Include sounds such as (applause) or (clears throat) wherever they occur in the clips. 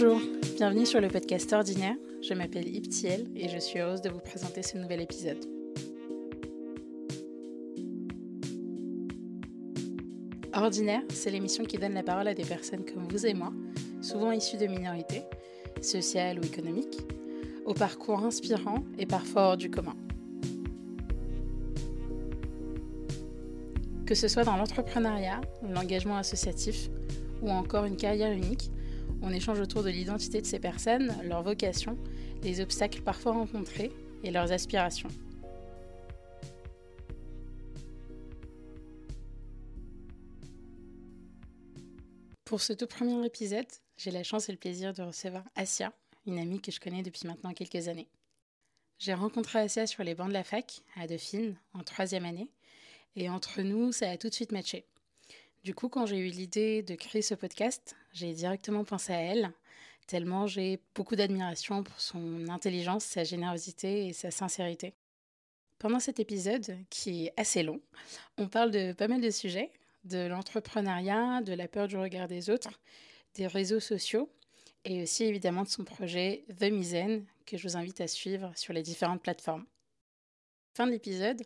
Bonjour, bienvenue sur le podcast Ordinaire. Je m'appelle Iptiel et je suis heureuse de vous présenter ce nouvel épisode. Ordinaire, c'est l'émission qui donne la parole à des personnes comme vous et moi, souvent issues de minorités, sociales ou économiques, au parcours inspirant et parfois hors du commun. Que ce soit dans l'entrepreneuriat, l'engagement associatif ou encore une carrière unique, on échange autour de l'identité de ces personnes, leur vocation, les obstacles parfois rencontrés et leurs aspirations. Pour ce tout premier épisode, j'ai la chance et le plaisir de recevoir Asia, une amie que je connais depuis maintenant quelques années. J'ai rencontré Asia sur les bancs de la fac, à Dauphine, en troisième année, et entre nous, ça a tout de suite matché. Du coup, quand j'ai eu l'idée de créer ce podcast, j'ai directement pensé à elle, tellement j'ai beaucoup d'admiration pour son intelligence, sa générosité et sa sincérité. Pendant cet épisode, qui est assez long, on parle de pas mal de sujets, de l'entrepreneuriat, de la peur du regard des autres, des réseaux sociaux et aussi évidemment de son projet The Mizen que je vous invite à suivre sur les différentes plateformes. Fin de l'épisode,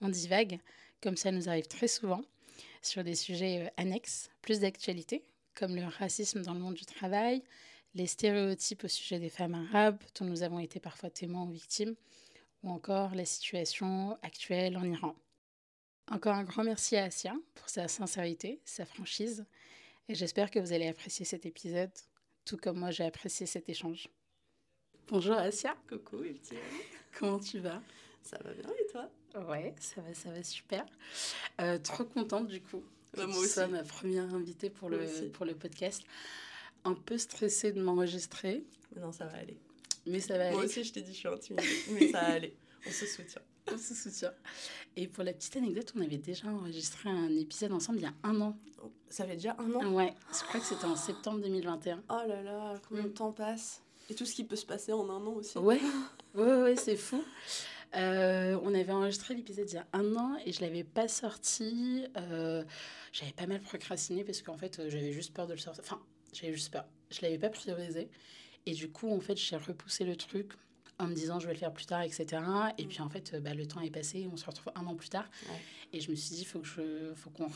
on divague, comme ça nous arrive très souvent, sur des sujets euh, annexes, plus d'actualité, comme le racisme dans le monde du travail, les stéréotypes au sujet des femmes arabes, dont nous avons été parfois témoins ou victimes, ou encore la situation actuelle en Iran. Encore un grand merci à Asia pour sa sincérité, sa franchise, et j'espère que vous allez apprécier cet épisode, tout comme moi j'ai apprécié cet échange. Bonjour Asia. Coucou petit. Comment tu vas? Ça va bien et toi? Ouais, ça va, ça va super. Euh, trop contente du coup. Bah, moi aussi. ma première invitée pour le, pour le podcast. Un peu stressée de m'enregistrer. Non, ça va aller. Mais ça va aller. Moi aussi, je t'ai dit, je suis intimidée. mais ça va (laughs) aller. On se soutient. On se soutient. Et pour la petite anecdote, on avait déjà enregistré un épisode ensemble il y a un an. Ça fait déjà un an? Ouais, je crois que c'était en septembre 2021. Oh là là, combien de mm. temps passe? Et tout ce qui peut se passer en un an aussi. Ouais, ouais, ouais, c'est fou. Euh, on avait enregistré l'épisode il y a un an et je l'avais pas sorti. Euh, j'avais pas mal procrastiné parce qu'en fait, j'avais juste peur de le sortir. Enfin, j'avais juste peur. Je l'avais pas priorisé. Et du coup, en fait, j'ai repoussé le truc en me disant je vais le faire plus tard, etc. Et puis en fait, bah, le temps est passé, on se retrouve un an plus tard. Et je me suis dit, il faut qu'on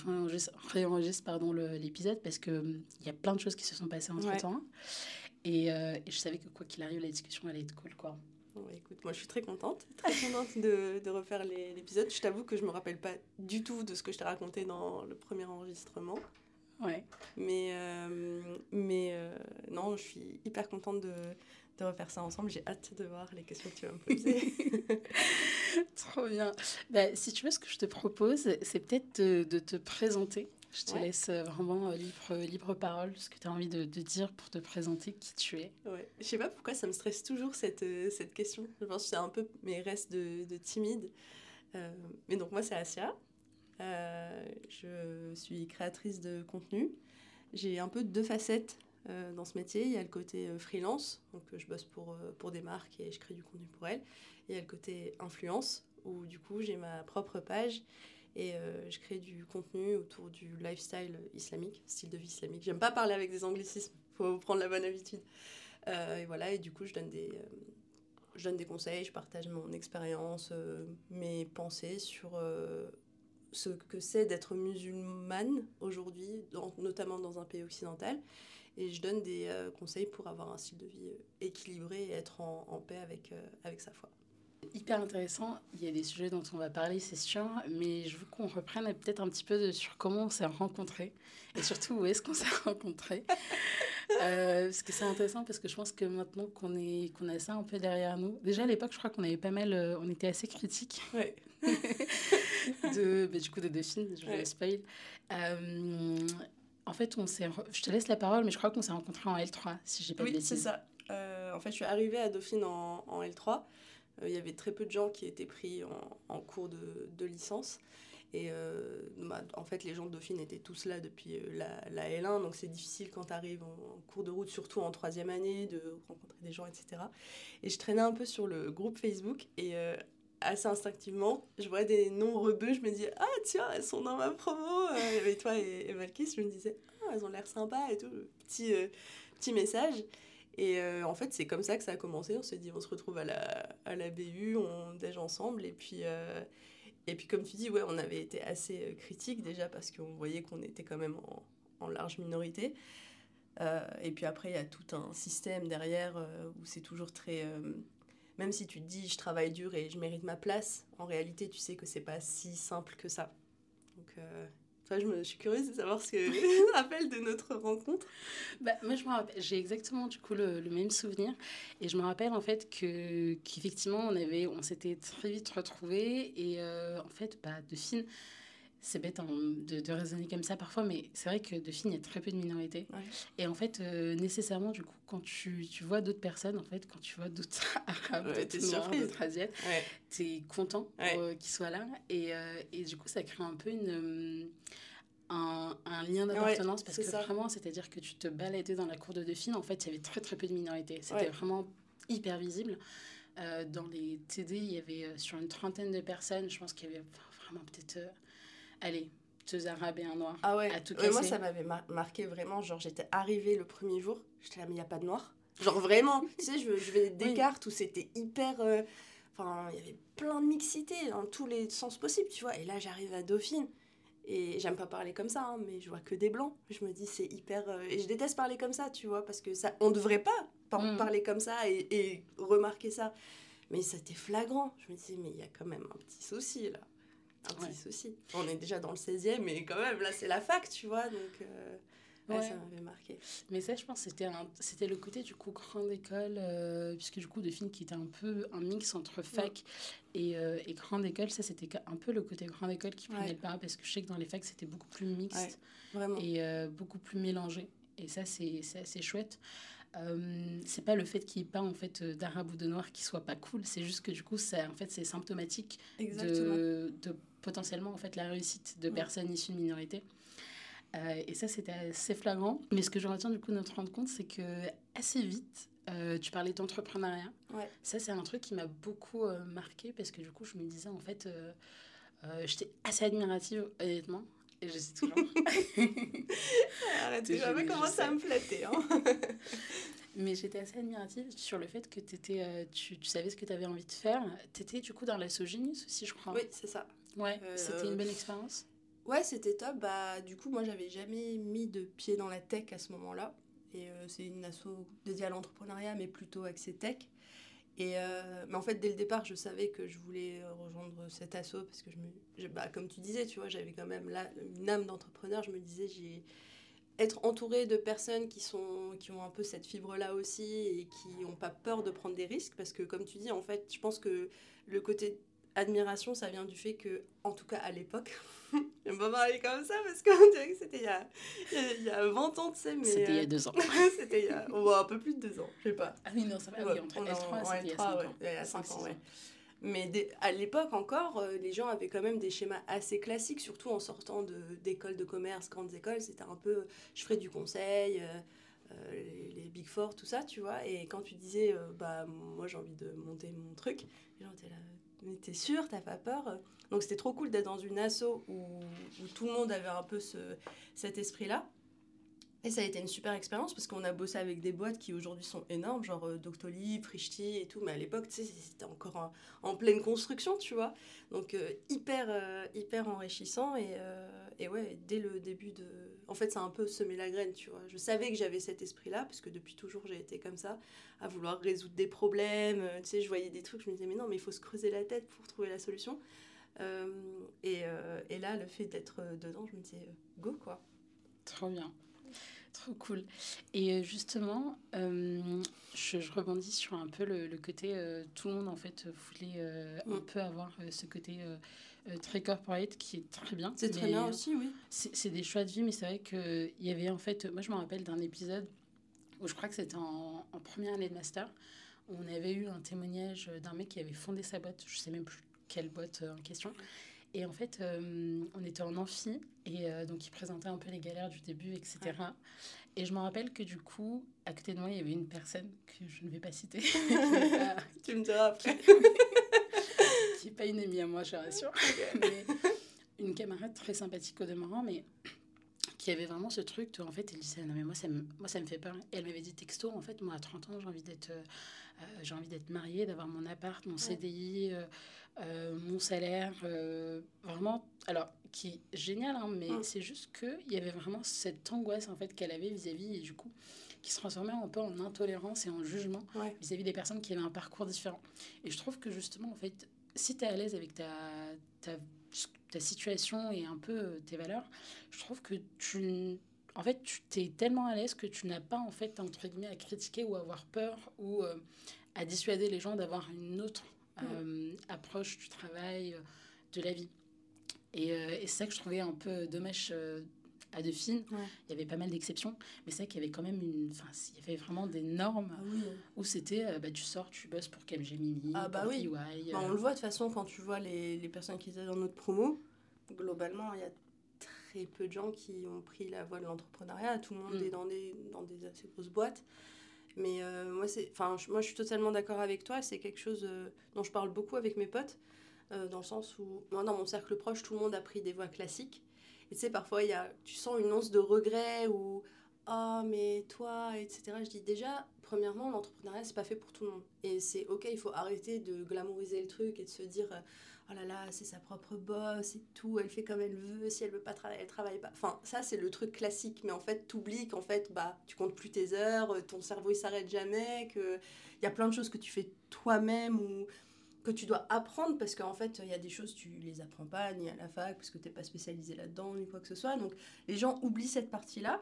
réenregistre, pardon, l'épisode parce qu'il y a plein de choses qui se sont passées entre temps. Et, euh, et, je savais que quoi qu'il arrive, la discussion allait être cool, quoi. Bon, écoute, moi je suis très contente, (laughs) très contente de, de refaire l'épisode. Je t'avoue que je me rappelle pas du tout de ce que je t'ai raconté dans le premier enregistrement. Ouais. Mais, euh, mais euh, non, je suis hyper contente de, de refaire ça ensemble. J'ai hâte de voir les questions que tu vas me poser. (laughs) Trop bien. Bah, si tu veux, ce que je te propose, c'est peut-être de, de, te présenter. Je te laisse euh, vraiment libre, libre parole, ce que tu as envie de, de, dire pour te présenter qui tu es. Ouais. Je sais pas pourquoi ça me stresse toujours cette, cette question. Je pense que c'est un peu mes restes de, de timide. mais donc moi, c'est Asia. Euh, je suis créatrice de contenu. J'ai un peu deux facettes euh, dans ce métier. Il y a le côté euh, freelance, donc je bosse pour, pour des marques et je crée du contenu pour elles. Il y a le côté influence, où du coup j'ai ma propre page et je crée du contenu autour du lifestyle islamique, style de vie islamique. J'aime pas parler avec des anglicismes, faut prendre la bonne habitude. et voilà, et du coup je donne des, je donne des conseils, je partage mon expérience, mes pensées sur ce que c'est d'être musulmane aujourd'hui, notamment dans un pays occidental. Et je donne des euh, conseils pour avoir un style de vie euh, équilibré et être en, en paix avec, euh, avec sa foi. Hyper intéressant. Il y a des sujets dont on va parler, c'est sûr, mais je veux qu'on reprenne peut-être un petit peu sur comment on s'est rencontrés et surtout où est-ce qu'on s'est rencontrés. (laughs) parce que c'est intéressant parce que je pense que maintenant qu'on a ça un peu derrière nous. Déjà à l'époque, je crois qu'on avait pas mal, on était assez critiques. Ouais. (laughs) de, bah, du coup, de Dauphine, je ouais. spoil. Euh, en fait, on s'est, je te laisse la parole, mais je crois qu'on s'est rencontrés en L3, si j'ai pas oui, de bêtises. c'est ça. Euh, en fait, je suis arrivée à Dauphine en, en L3. Euh, il y avait très peu de gens qui étaient pris en, cours de, licence. Et euh, bah, en fait, les gens de Dauphine étaient tous là depuis la, la L1, donc c'est difficile quand tu arrives en, cours de route, surtout en troisième année, de rencontrer des gens, etc. Et je traînais un peu sur le groupe Facebook, et assez instinctivement, je vois des noms rebeux, je me dis ah tiens, elles sont dans ma promo. Il y toi et, et Malkis, je me disais ah, elles ont l'air sympas et tout, petit, euh, petit message. Et en fait, c'est comme ça que ça a commencé. On s'est dit, on se retrouve à la, BU, on déjeune ensemble. Et puis, et puis, comme tu dis, ouais, on avait été assez critique déjà parce qu'on voyait qu'on était quand même en, en large minorité. et puis après, il y a tout un système derrière où c'est toujours très même si tu te dis je travaille dur et je mérite ma place, en réalité tu sais que c'est pas si simple que ça. Donc toi, je, me, suis curieuse de savoir ce que (laughs) tu rappelles de notre rencontre. Bah, moi, je me rappelle, j'ai exactement du coup le, même souvenir. Et je me rappelle en fait que, qu'effectivement, on, avait, on s'était très vite retrouvés. Et euh, en fait, bah, de fine, c'est bête hein, de, de, raisonner comme ça parfois, mais c'est vrai que de filles, il y a très peu de minorités. Et en fait, euh, nécessairement, du coup, quand tu, tu vois d'autres personnes, en fait, quand tu vois d'autres (laughs) arabes, d'autres noirs, d'autres asiates, tu es content euh, qu'ils soient là. Et, euh, et, du coup, ça crée un peu une, un, un, lien d'appartenance parce que vraiment, c'est-à-dire que tu te baladais dans la cour de Dauphine, en fait, il y avait très très peu de minorités. C'était vraiment hyper visible. dans les TD, il y avait sur une trentaine de personnes, je pense qu'il y avait vraiment peut-être allez, deux arabes et un noir. Ah ouais, à tout moi ça m'avait marqué vraiment. Genre, j'étais arrivée le premier jour, j'étais là, mais il n'y a pas de noir. Genre vraiment, tu sais, je, je vais (laughs) des cartes où c'était hyper. Euh, enfin, il y avait plein de mixité dans tous les sens possibles, tu vois. Et là, j'arrive à Dauphine. Et j'aime pas parler comme ça, hein, mais je vois que des blancs. Je me dis, c'est hyper. Euh, et je déteste parler comme ça, tu vois, parce que ça, on devrait pas mm. parler comme ça et, et remarquer ça. Mais c'était flagrant. Je me dis, mais il y a quand même un petit souci là un petit souci. On est déjà dans le 16e, mais quand même, là, c'est la fac, tu vois, donc euh, ouais, ça m'avait marqué. Mais ça, je pense, c'était, c'était le côté, du coup, grande école, euh, puisque du coup, de films qui était un peu un mix entre fac et, euh, et, grande école, ça, c'était un peu le côté grande école qui prenait le pas, parce que je sais que dans les facs, c'était beaucoup plus mixte et beaucoup plus mélangé. Et ça, c'est, c'est assez chouette. Euh, c'est pas le fait qu'il n'y ait pas en fait d'arabe ou de noir qui soit pas cool c'est juste que du coup ça en fait c'est symptomatique de, de, potentiellement en fait la réussite de personnes issues de minorités euh, et ça c'était assez flagrant mais ce que je retiens du coup de notre rendre compte c'est que assez vite euh, tu parlais d'entrepreneuriat ouais. ça c'est un truc qui m'a beaucoup marqué parce que du coup je me disais en fait j'étais assez admirative honnêtement et je suis toujours. (laughs) (laughs) Arrête, tu vas commencer à me flatter. Hein. (laughs) Mais j'étais assez admirative sur le fait que étais, euh, tu, tu, savais ce que tu avais envie de faire. Tu étais du coup dans la Sogenius aussi, je crois. Oui, c'est ça. Ouais, euh, c'était une belle expérience. Ouais, c'était top. Bah, du coup, moi, j'avais jamais mis de pied dans la tech à ce moment-là. Et euh, c'est une asso dédiée à l'entrepreneuriat, mais plutôt axée tech. Et euh, mais en fait, dès le départ, je savais que je voulais rejoindre cet assaut parce que, je me, bah, comme tu disais, tu vois, j'avais quand même là une âme d'entrepreneur. Je me disais, j'ai être entouré de personnes qui, sont, qui ont un peu cette fibre-là aussi et qui n'ont pas peur de prendre des risques parce que, comme tu dis, en fait, je pense que le côté admiration, ça vient du fait que, en tout cas à l'époque, (laughs) J'aime pas parler comme ça parce qu'on dirait que (laughs) c'était il y a, il y a 20 ans, tu sais. C'était il y a euh, deux ans. (laughs) c'était il y a oh, un peu plus de deux ans, je sais pas. Ah oui, non, ça va, oui, entre L3, c'était il y a 5 ans. Il y a 5 ans, ouais. Mais à l'époque encore, euh, les gens avaient quand même des schémas assez classiques, surtout en sortant d'écoles de, commerce, grandes écoles. C'était un peu, je ferais du conseil, euh, les, les, Big Four, tout ça, tu vois. Et quand tu disais, bah, moi j'ai envie de monter mon truc, les gens étaient là, mais t'es sûr, t'as pas peur Donc c'était trop cool d'être dans une asso où, tout le monde avait un peu ce, cet esprit-là. Et ça a été une super expérience parce qu'on a bossé avec des boîtes qui aujourd'hui sont énormes, genre euh, Doctolib, Frishti et tout, mais à l'époque, tu sais, c'était encore en, pleine construction, tu vois. Donc euh, hyper, euh, hyper enrichissant et, et, ouais, dès le début de... En fait, ça a un peu semé la graine, tu vois. Je savais que j'avais cet esprit-là parce que depuis toujours, j'ai été comme ça, à vouloir résoudre des problèmes. Tu sais, je voyais des trucs, je me disais, mais non, mais il faut se creuser la tête pour trouver la solution. et, et là, le fait d'être dedans, je me disais, go, quoi. Trop bien. Trop cool. Et euh, justement, euh, je, je, rebondis sur un peu le, le côté, euh, tout le monde en fait voulait un mm. peu avoir ce côté très corporate qui est très bien. C'est très bien aussi, oui. C'est des choix de vie, mais c'est vrai qu'il y avait en fait, moi je me rappelle d'un épisode où je crois que c'était en, en, première année de master, où on avait eu un témoignage d'un mec qui avait fondé sa boîte, je sais même plus quelle boîte en question. Et en fait, euh, on était en amphi, et euh, donc il présentait un peu les galères du début, etc. Et je me rappelle que du coup, à côté de moi, il y avait une personne que je ne vais pas citer. (laughs) (laughs) tu me diras après. (laughs) qui n'est pas une amie à moi, je rassure. mais une camarade très sympathique au demeurant, mais qu'il y avait vraiment ce truc, en fait, elle disait, non mais moi ça, me, moi ça me fait peur. Et elle m'avait dit texto, en fait, moi à 30 ans, j'ai envie d'être euh, j'ai envie d'être mariée, d'avoir mon appart, mon CDI, euh, euh, mon salaire, vraiment, alors qui est génial, hein, mais c'est juste qu'il y avait vraiment cette angoisse en fait qu'elle avait vis-à-vis et du coup qui se transformait un peu en intolérance et en jugement vis-à-vis des personnes qui avaient un parcours différent. Et je trouve que justement, en fait, si tu es à l'aise avec ta, ta, ta, situation et un peu tes valeurs, je trouve que tu en fait, tu t'es tellement à l'aise que tu n'as pas, en fait, entre guillemets, à critiquer ou à avoir peur ou euh, à dissuader les gens d'avoir une autre euh, approche du travail, euh, de la vie. Et, c'est ça que je trouvais un peu dommage à Dauphine. Il y avait pas mal d'exceptions, mais c'est vrai qu'il y avait quand même une. Enfin, il y avait vraiment des normes ah où c'était bah, tu sors, tu bosses pour Capgemini, ah, bah oui. Bah, on le voit de toute façon quand tu vois les, les personnes qui étaient dans notre promo. Globalement, il y a peu de gens qui ont pris la voie de l'entrepreneuriat. Tout le monde mm. est dans des, dans des assez grosses boîtes. Mais euh, moi, c'est, enfin, moi, je suis totalement d'accord avec toi. C'est quelque chose euh, dont je parle beaucoup avec mes potes, euh, dans le sens où, moi, dans mon cercle proche, tout le monde a pris des voies classiques. Et tu sais, parfois, y a, tu sens une once de regret ou ah, mais toi, etc. Je dis déjà, premièrement, l'entrepreneuriat, c'est pas fait pour tout le monde. Et c'est ok, il faut arrêter de glamouriser le truc et de se dire oh là là, c'est sa propre boss et tout, elle fait comme elle veut, si elle veut pas travailler, elle travaille pas. Enfin, ça, c'est le truc classique, mais en fait, t'oublies qu'en fait, bah, tu comptes plus tes heures, ton cerveau, il s'arrête jamais, qu'il y a plein de choses que tu fais toi-même ou que tu dois apprendre parce qu'en fait, il y a des choses, tu les apprends pas ni à la fac parce que t'es pas spécialisé là-dedans, ni quoi que ce soit. Donc, les gens oublient cette partie-là.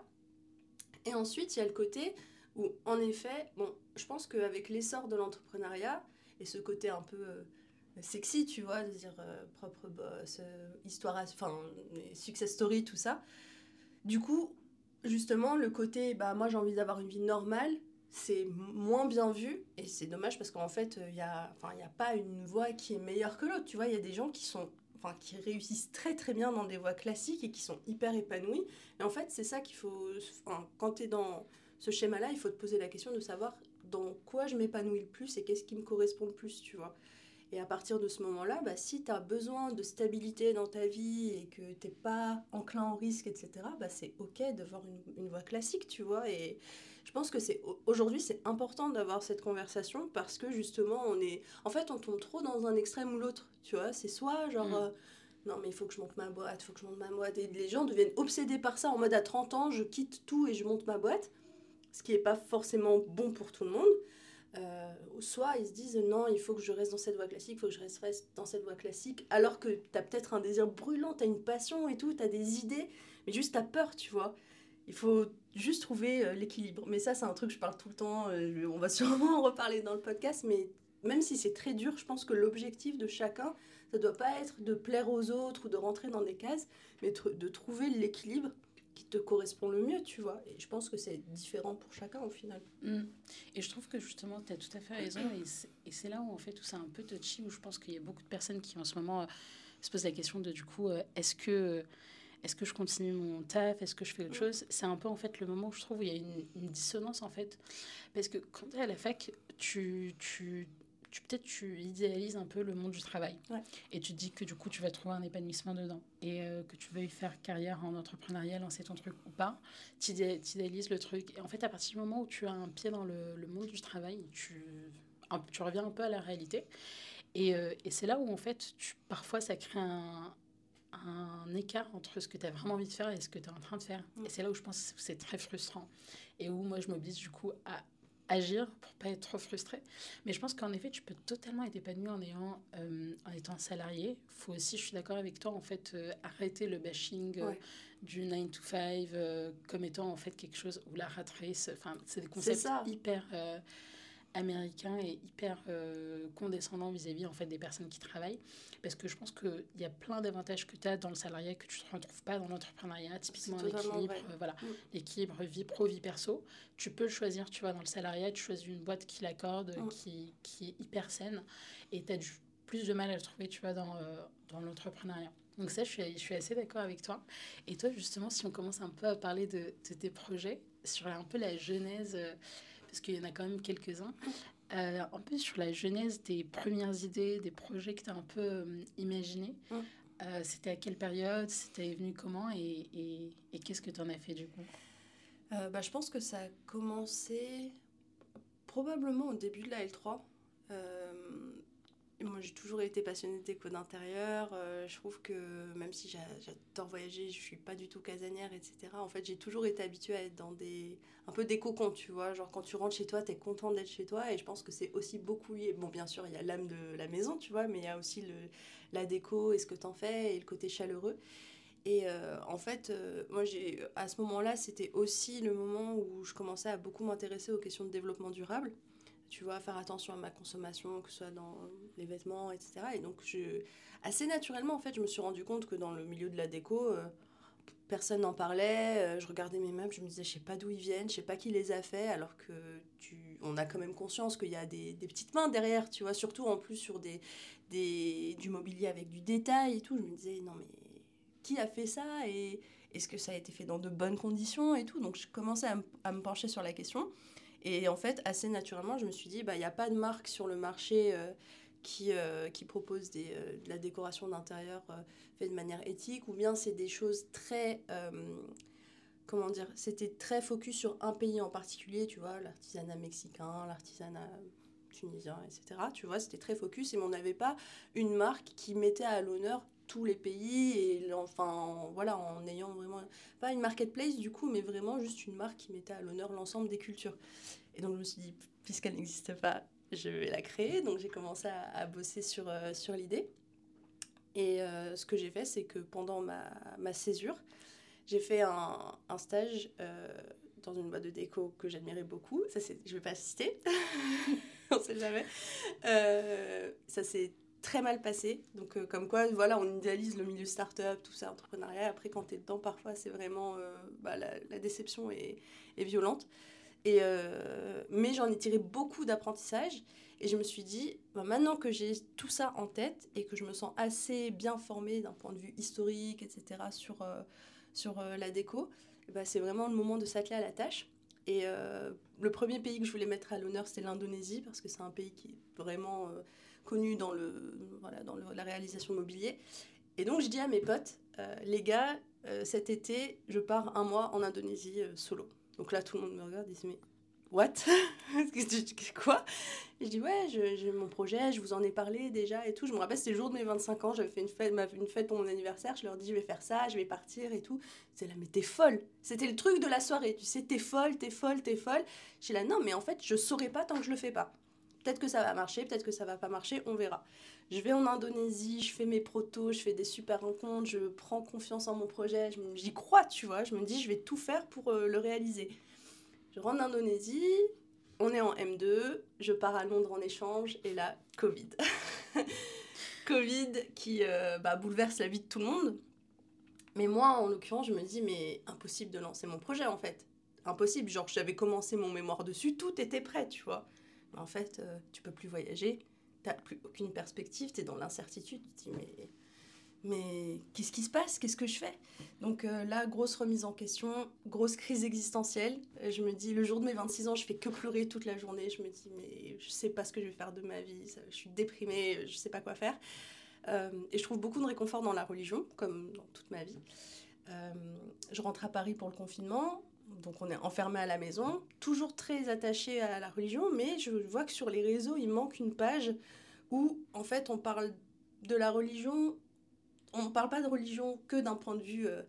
Et ensuite, il y a le côté où, en effet, bon, je pense qu'avec l'essor de l'entrepreneuriat et ce côté un peu... Euh, sexy, tu vois, de dire euh, propre boss, euh, histoire, enfin, success story, tout ça. Du coup, justement, le côté, bah, moi j'ai envie d'avoir une vie normale, c'est moins bien vu, et c'est dommage parce qu'en fait, il n'y a, a pas une voie qui est meilleure que l'autre, tu vois, il y a des gens qui sont Enfin, qui réussissent très très bien dans des voies classiques et qui sont hyper épanouis. Et en fait, c'est ça qu'il faut. Enfin, quand tu es dans ce schéma-là, il faut te poser la question de savoir dans quoi je m'épanouis le plus et qu'est-ce qui me correspond le plus, tu vois. Et à partir de ce moment-là, bah, si tu as besoin de stabilité dans ta vie et que tu n'es pas enclin au risque, etc., bah, c'est OK d'avoir une, une voie classique, tu vois. Et je pense que c'est aujourd'hui, c'est important d'avoir cette conversation parce que justement, on est. En fait, on tombe trop dans un extrême ou l'autre, tu vois. C'est soit genre. Mm. Euh, non, mais il faut que je monte ma boîte, il faut que je monte ma boîte. Et les gens deviennent obsédés par ça en mode à 30 ans, je quitte tout et je monte ma boîte. Ce qui n'est pas forcément bon pour tout le monde. Euh, soit ils se disent non, il faut que je reste dans cette voie classique, il faut que je reste dans cette voie classique, alors que tu as peut-être un désir brûlant, tu as une passion et tout, tu as des idées, mais juste tu as peur, tu vois. Il faut juste trouver euh, l'équilibre. Mais ça, c'est un truc que je parle tout le temps, euh, on va (laughs) sûrement en reparler dans le podcast, mais même si c'est très dur, je pense que l'objectif de chacun, ça doit pas être de plaire aux autres ou de rentrer dans des cases, mais de trouver l'équilibre qui te correspond le mieux, tu vois. Et je pense que c'est différent pour chacun au final. Mm. Et je trouve que justement, tu as tout à fait raison. Et c'est là où, en fait, tout c'est un peu touchy, où je pense qu'il y a beaucoup de personnes qui, en ce moment, euh, se posent la question de, du coup, est-ce que, est que je continue mon taf Est-ce que je fais autre mm. chose? C'est un peu, en fait, le moment où je trouve où il y a une, une dissonance, en fait. Parce que quand tu es à la fac, tu, tu tu peut-être tu idéalises un peu le monde du travail. Et tu te dis que du coup tu vas trouver un épanouissement dedans. Et euh, que tu veuilles faire carrière en entrepreneuriat, lancer ton truc ou pas, tu idéalises le truc. Et en fait à partir du moment où tu as un pied dans le, le monde du travail, tu, tu reviens un peu à la réalité. Et, euh, et c'est là où en fait tu, parfois ça crée un, un écart entre ce que tu as vraiment envie de faire et ce que tu es en train de faire. Et c'est là où je pense que c'est très frustrant. Et où moi, je m'oblige du coup à agir pour pas être trop frustré. Mais je pense qu'en effet, tu peux totalement être épanoui en, ayant, euh, en étant salarié. faut aussi, je suis d'accord avec toi, en fait, euh, arrêter le bashing euh, du 9 to 5 comme étant en fait quelque chose où la rat race, enfin, c'est des concepts hyper américains et hyper condescendants vis-à-vis en fait des personnes qui travaillent. Parce que je pense qu'il y a plein d'avantages que tu as dans le salariat que tu ne retrouves pas dans l'entrepreneuriat. Typiquement l'équilibre voilà. Mm. l'équilibre vie pro vie perso. Tu peux le choisir tu vois dans le salariat tu choisis une boîte qui l'accorde mm. qui, qui est hyper saine et tu as du, plus de mal à le trouver tu vois dans, euh, dans l'entrepreneuriat. Donc ça je suis, je suis assez d'accord avec toi. Et toi justement si on commence un peu à parler de, de tes projets sur un peu la genèse euh, parce qu'il y en a quand même quelques-uns euh, un peu sur la genèse des premières idées, des projets que tu as un peu euh, imaginés. Hum. C'était à quelle période C'était venu comment Et, et, et qu'est-ce que tu en as fait du coup? Bah, Je pense que ça a commencé probablement au début de la L3. Euh, moi, j'ai toujours été passionnée de déco d'intérieur. Euh, je trouve que même si j'adore voyager, je suis pas du tout casanière, etc. En fait, j'ai toujours été habituée à être dans des un peu des cocons, tu vois. Genre quand tu rentres chez toi, tu es content d'être chez toi. Et je pense que c'est aussi beaucoup lié. Bon, bien sûr, il y a l'âme de la maison, tu vois, mais il y a aussi le, la déco et ce que tu en fais et le côté chaleureux. Et euh, en fait, moi, j'ai à ce moment-là, c'était aussi le moment où je commençais à beaucoup m'intéresser aux questions de développement durable tu vois, faire attention à ma consommation, que ce soit dans les vêtements, etc. Et donc, je, assez naturellement, en fait, je me suis rendu compte que dans le milieu de la déco, euh, personne n'en parlait. Euh, je regardais mes meubles, je me disais, je sais pas d'où ils viennent, je sais pas qui les a faits, alors que tu, on a quand même conscience qu'il y a des, des, petites mains derrière, tu vois, surtout en plus sur des, des, du mobilier avec du détail et tout. Je me disais, non, mais qui a fait ça et est-ce que ça a été fait dans de bonnes conditions et tout? Donc, je commençais à me pencher sur la question. Et en fait, assez naturellement, je me suis dit, bah, il n'y a pas de marque sur le marché euh, qui, euh, qui propose des, euh, de la décoration d'intérieur faite de manière éthique, ou bien c'est des choses très... comment dire C'était très focus sur un pays en particulier, tu vois, l'artisanat mexicain, l'artisanat tunisien, etc. Tu vois, c'était très focus et on n'avait pas une marque qui mettait à l'honneur tous les pays et enfin voilà en ayant vraiment pas une marketplace du coup mais vraiment juste une marque qui mettait à l'honneur l'ensemble des cultures. Et donc je me suis dit puisqu'elle n'existe pas je vais la créer. Donc j'ai commencé à, bosser sur, euh, sur l'idée. Et euh, ce que j'ai fait c'est que pendant ma, ma césure j'ai fait un, un stage euh, dans une boîte de déco que j'admirais beaucoup. Ça c'est je vais pas citer. (laughs) On sait jamais. Ça c'est très mal passé. Donc, euh, comme quoi, voilà, on idéalise le milieu start-up, tout ça, entrepreneuriat. Après, quand tu es dedans, parfois, c'est vraiment. Euh, bah, la, déception est, violente. Et, euh, mais j'en ai tiré beaucoup d'apprentissage. Et je me suis dit, bah, maintenant que j'ai tout ça en tête et que je me sens assez bien formée d'un point de vue historique, etc., sur, sur la déco, bah, c'est vraiment le moment de s'atteler à la tâche. Et le premier pays que je voulais mettre à l'honneur, c'était l'Indonésie, parce que c'est un pays qui est vraiment connu dans, le, voilà, dans la réalisation mobilier. Et donc, je dis à mes potes, euh, les gars, euh, cet été, je pars un mois en Indonésie euh, solo. Donc là, tout le monde me regarde et se dit, mais what? (laughs) Quoi? Je dis, ouais, j'ai mon projet, je vous en ai parlé déjà et tout. Je me rappelle, c'était le jour de mes 25 ans, j'avais fait une fête, une fête pour mon anniversaire. Je leur dis, je vais faire ça, je vais partir et tout. C'est là, mais t'es folle C'était le truc de la soirée, tu sais, t'es folle, t'es folle, t'es folle. J'ai là, non, mais en fait, je saurais pas tant que je le fais pas. Peut-être que ça va marcher, peut-être que ça va pas marcher, on verra. Je vais en Indonésie, je fais mes protos, je fais des super rencontres, je prends confiance en mon projet, j'y crois, tu vois. Je me dis, je vais tout faire pour euh, le réaliser. Je rentre en Indonésie, on est en M2, je pars à Londres en échange, et là, Covid. (laughs) Covid qui euh, bah, bouleverse la vie de tout le monde. Mais moi, en l'occurrence, je me dis, mais impossible de lancer mon projet, en fait. Impossible. Genre, j'avais commencé mon mémoire dessus, tout était prêt, tu vois en fait, euh, tu peux plus voyager, tu n'as plus aucune perspective, tu es dans l'incertitude. Tu te dis, mais, mais qu'est-ce qui se passe? Qu'est-ce que je fais? Donc euh, là, grosse remise en question, grosse crise existentielle. Euh, je me dis, le jour de mes 26 ans, je fais que pleurer toute la journée. Je me dis, mais je sais pas ce que je vais faire de ma vie, je suis déprimée, je sais pas quoi faire. et je trouve beaucoup de réconfort dans la religion, comme dans toute ma vie. je rentre à Paris pour le confinement donc on est enfermé à la maison, toujours très attaché à la religion, mais je vois que sur les réseaux, il manque une page où en fait on parle de la religion, on ne parle pas de religion que d'un point de vue euh,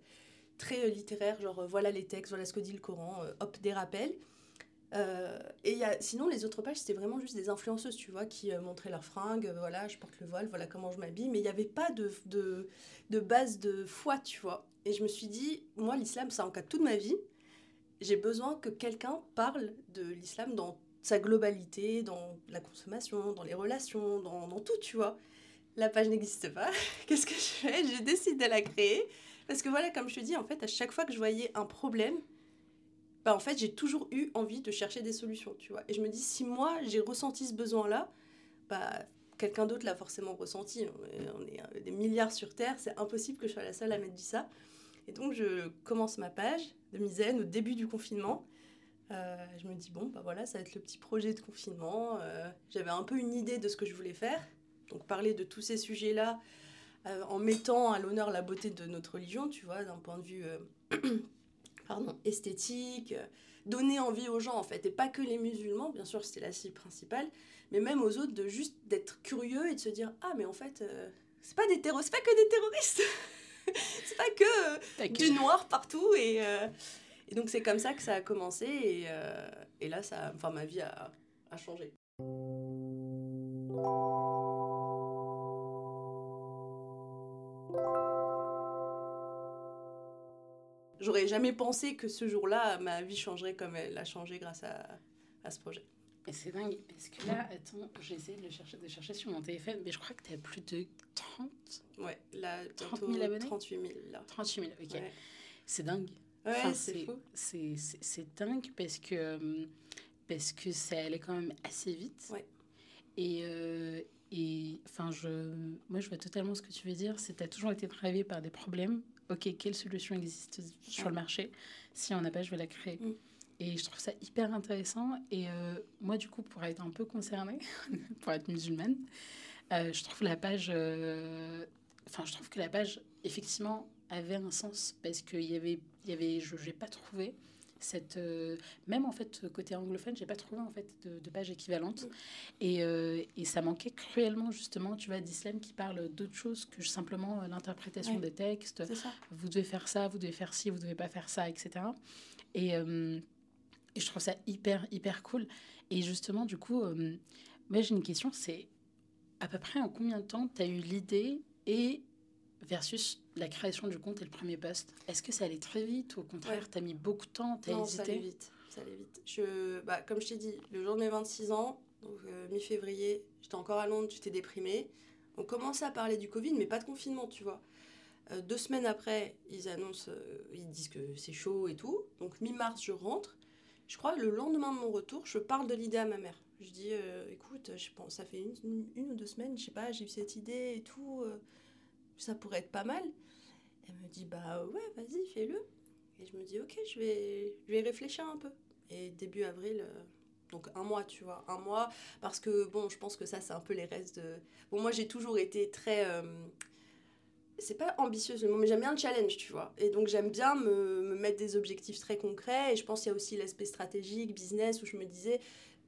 très euh, littéraire, genre euh, voilà les textes, voilà ce que dit le Coran, hop, des rappels. et sinon, les autres pages, c'était vraiment juste des influenceuses, tu vois, qui montraient leurs fringues, voilà, je porte le voile, voilà comment je m'habille, mais il n'y avait pas de, de, de base de foi, tu vois. Et je me suis dit, moi, l'islam, ça encadre toute ma vie j'ai besoin que quelqu'un parle de l'islam dans sa globalité, dans la consommation, dans les relations, dans, dans tout, tu vois. La page n'existe pas. (laughs) Qu'est-ce que je fais? J'ai décidé de la créer. Parce que voilà, comme je te dis, en fait, à chaque fois que je voyais un problème, bah, en fait, j'ai toujours eu envie de chercher des solutions, tu vois. Et je me dis, si moi, j'ai ressenti ce besoin-là, bah, quelqu'un d'autre l'a forcément ressenti. On est des milliards sur Terre, c'est impossible que je sois la seule à m'être dit ça. Et donc, je commence ma page de Misaine au début du confinement. Euh, je me dis, bon, bah voilà, ça va être le petit projet de confinement. Euh, j'avais un peu une idée de ce que je voulais faire. Donc, parler de tous ces sujets-là en mettant à l'honneur la beauté de notre religion, tu vois, d'un point de vue (clears throat) pardon, esthétique, donner envie aux gens en fait, et pas que les musulmans, bien sûr c'était la cible principale, mais même aux autres de juste d'être curieux et de se dire ah mais en fait c'est pas des terroristes, pas que des terroristes, (laughs) (laughs) c'est pas que, du noir partout et, et donc c'est comme ça que ça a commencé et, et là ça, enfin ma vie a, a changé. J'aurais jamais pensé que ce jour-là, ma vie changerait comme elle a changé grâce à, à ce projet. Et c'est dingue, parce que là, attends, j'essaie de le chercher, de chercher sur mon téléphone, mais je crois que tu as plus de 30... Ouais, là, 30 000 abonnés 38 000, là. 38 000, ok. C'est dingue. Ouais, c'est fou. C'est dingue parce que, parce que ça allait quand même assez vite. Ouais. Et, euh, et enfin, je, moi, je vois totalement ce que tu veux dire. C'est tu as toujours été drivé par des problèmes ok, quelle solution existe sur le marché? Si on n'a pas, je vais la créer. Mm. Et je trouve ça hyper intéressant. Et euh, moi, du coup, pour être un peu concernée, (laughs) pour être musulmane, euh, je trouve la page. Euh, enfin, je trouve que la page, effectivement, avait un sens parce qu'il y avait, il y avait, je n'ai pas trouvé cette même en fait côté anglophone j'ai pas trouvé en fait de, de page équivalente et, et, ça manquait cruellement justement tu vois d'islam qui parle d'autre chose que simplement l'interprétation des textes vous devez faire ça vous devez faire ci vous devez pas faire ça etc et, et je trouve ça hyper hyper cool et justement du coup moi j'ai une question c'est à peu près en combien de temps tu as eu l'idée et versus la création du compte et le premier poste? Est-ce que ça allait très vite ou au contraire, tu as mis beaucoup de temps, tu as hésité? ça allait vite. Ça allait vite. Je, bah, comme je t'ai dit, le jour de mes 26 ans, donc euh, mi-février, j'étais encore à Londres, j'étais déprimée. On commençait à parler du Covid, mais pas de confinement, tu vois. Euh, deux semaines après, ils annoncent, euh, ils disent que c'est chaud et tout. Donc mi-mars, je rentre. Je crois que le lendemain de mon retour, je parle de l'idée à ma mère. Je dis, écoute, je pense, ça fait une, ou deux semaines, je sais pas, j'ai eu cette idée et tout ça pourrait être pas mal. Elle me dit, bah ouais, vas-y, fais-le. Et je me dis, ok, je vais, je vais réfléchir un peu. Et début avril, euh, donc un mois, tu vois, un mois, parce que bon, je pense que ça, c'est un peu les restes de. Bon, moi, j'ai toujours été très. C'est pas ambitieuse le mot, mais j'aime bien le challenge, tu vois. Et donc, j'aime bien me, me, mettre des objectifs très concrets. Et je pense qu'il y a aussi l'aspect stratégique, business, où je me disais,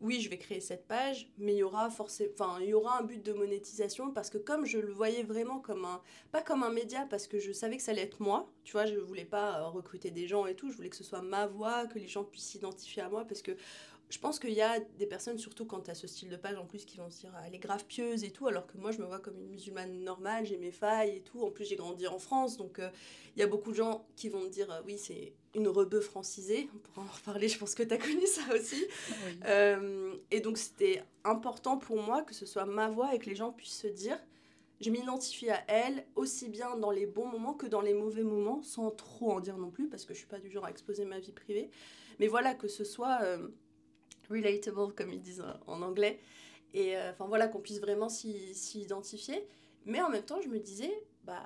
oui, je vais créer cette page, mais il y aura forcément, il y aura un but de monétisation parce que comme je le voyais vraiment comme un, pas comme un média parce que je savais que ça allait être moi, tu vois, je voulais pas recruter des gens et tout, je voulais que ce soit ma voix, que les gens puissent s'identifier à moi parce que je pense qu'il y a des personnes, surtout quand tu as ce style de page en plus, qui vont se dire elle est grave pieuse et tout, alors que moi je me vois comme une musulmane normale, j'ai mes failles et tout. En plus, j'ai grandi en France, donc euh, il y a beaucoup de gens qui vont me dire euh, oui, c'est une rebeu francisée. On pourra en reparler, je pense que tu as (laughs) connu ça aussi. Euh, et donc, c'était important pour moi que ce soit ma voix et que les gens puissent se dire je m'identifie à elle aussi bien dans les bons moments que dans les mauvais moments, sans trop en dire non plus, parce que je suis pas du genre à exposer ma vie privée. Mais voilà, que ce soit relatable, comme ils disent en anglais. Et euh, enfin voilà, qu'on puisse vraiment s'y identifier. Mais en même temps, je me disais, bah,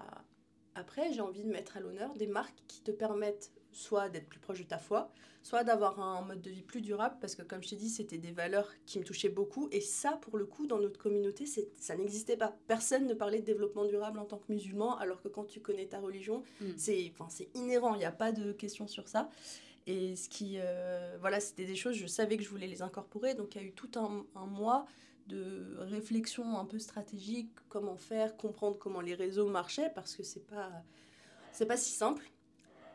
après, j'ai envie de mettre à l'honneur des marques qui te permettent soit d'être plus proche de ta foi, soit d'avoir un mode de vie plus durable, parce que comme je t'ai dit, c'était des valeurs qui me touchaient beaucoup. Et ça, pour le coup, dans notre communauté, ça n'existait pas. Personne ne parlait de développement durable en tant que musulman, alors que quand tu connais ta religion, mm. c'est inhérent, il n'y a pas de question sur ça. Et ce qui, euh, voilà, c'était des choses, je savais que je voulais les incorporer. Donc il y a eu tout un, mois de réflexion un peu stratégique, comment faire, comprendre comment les réseaux marchaient, parce que c'est pas, c'est pas si simple.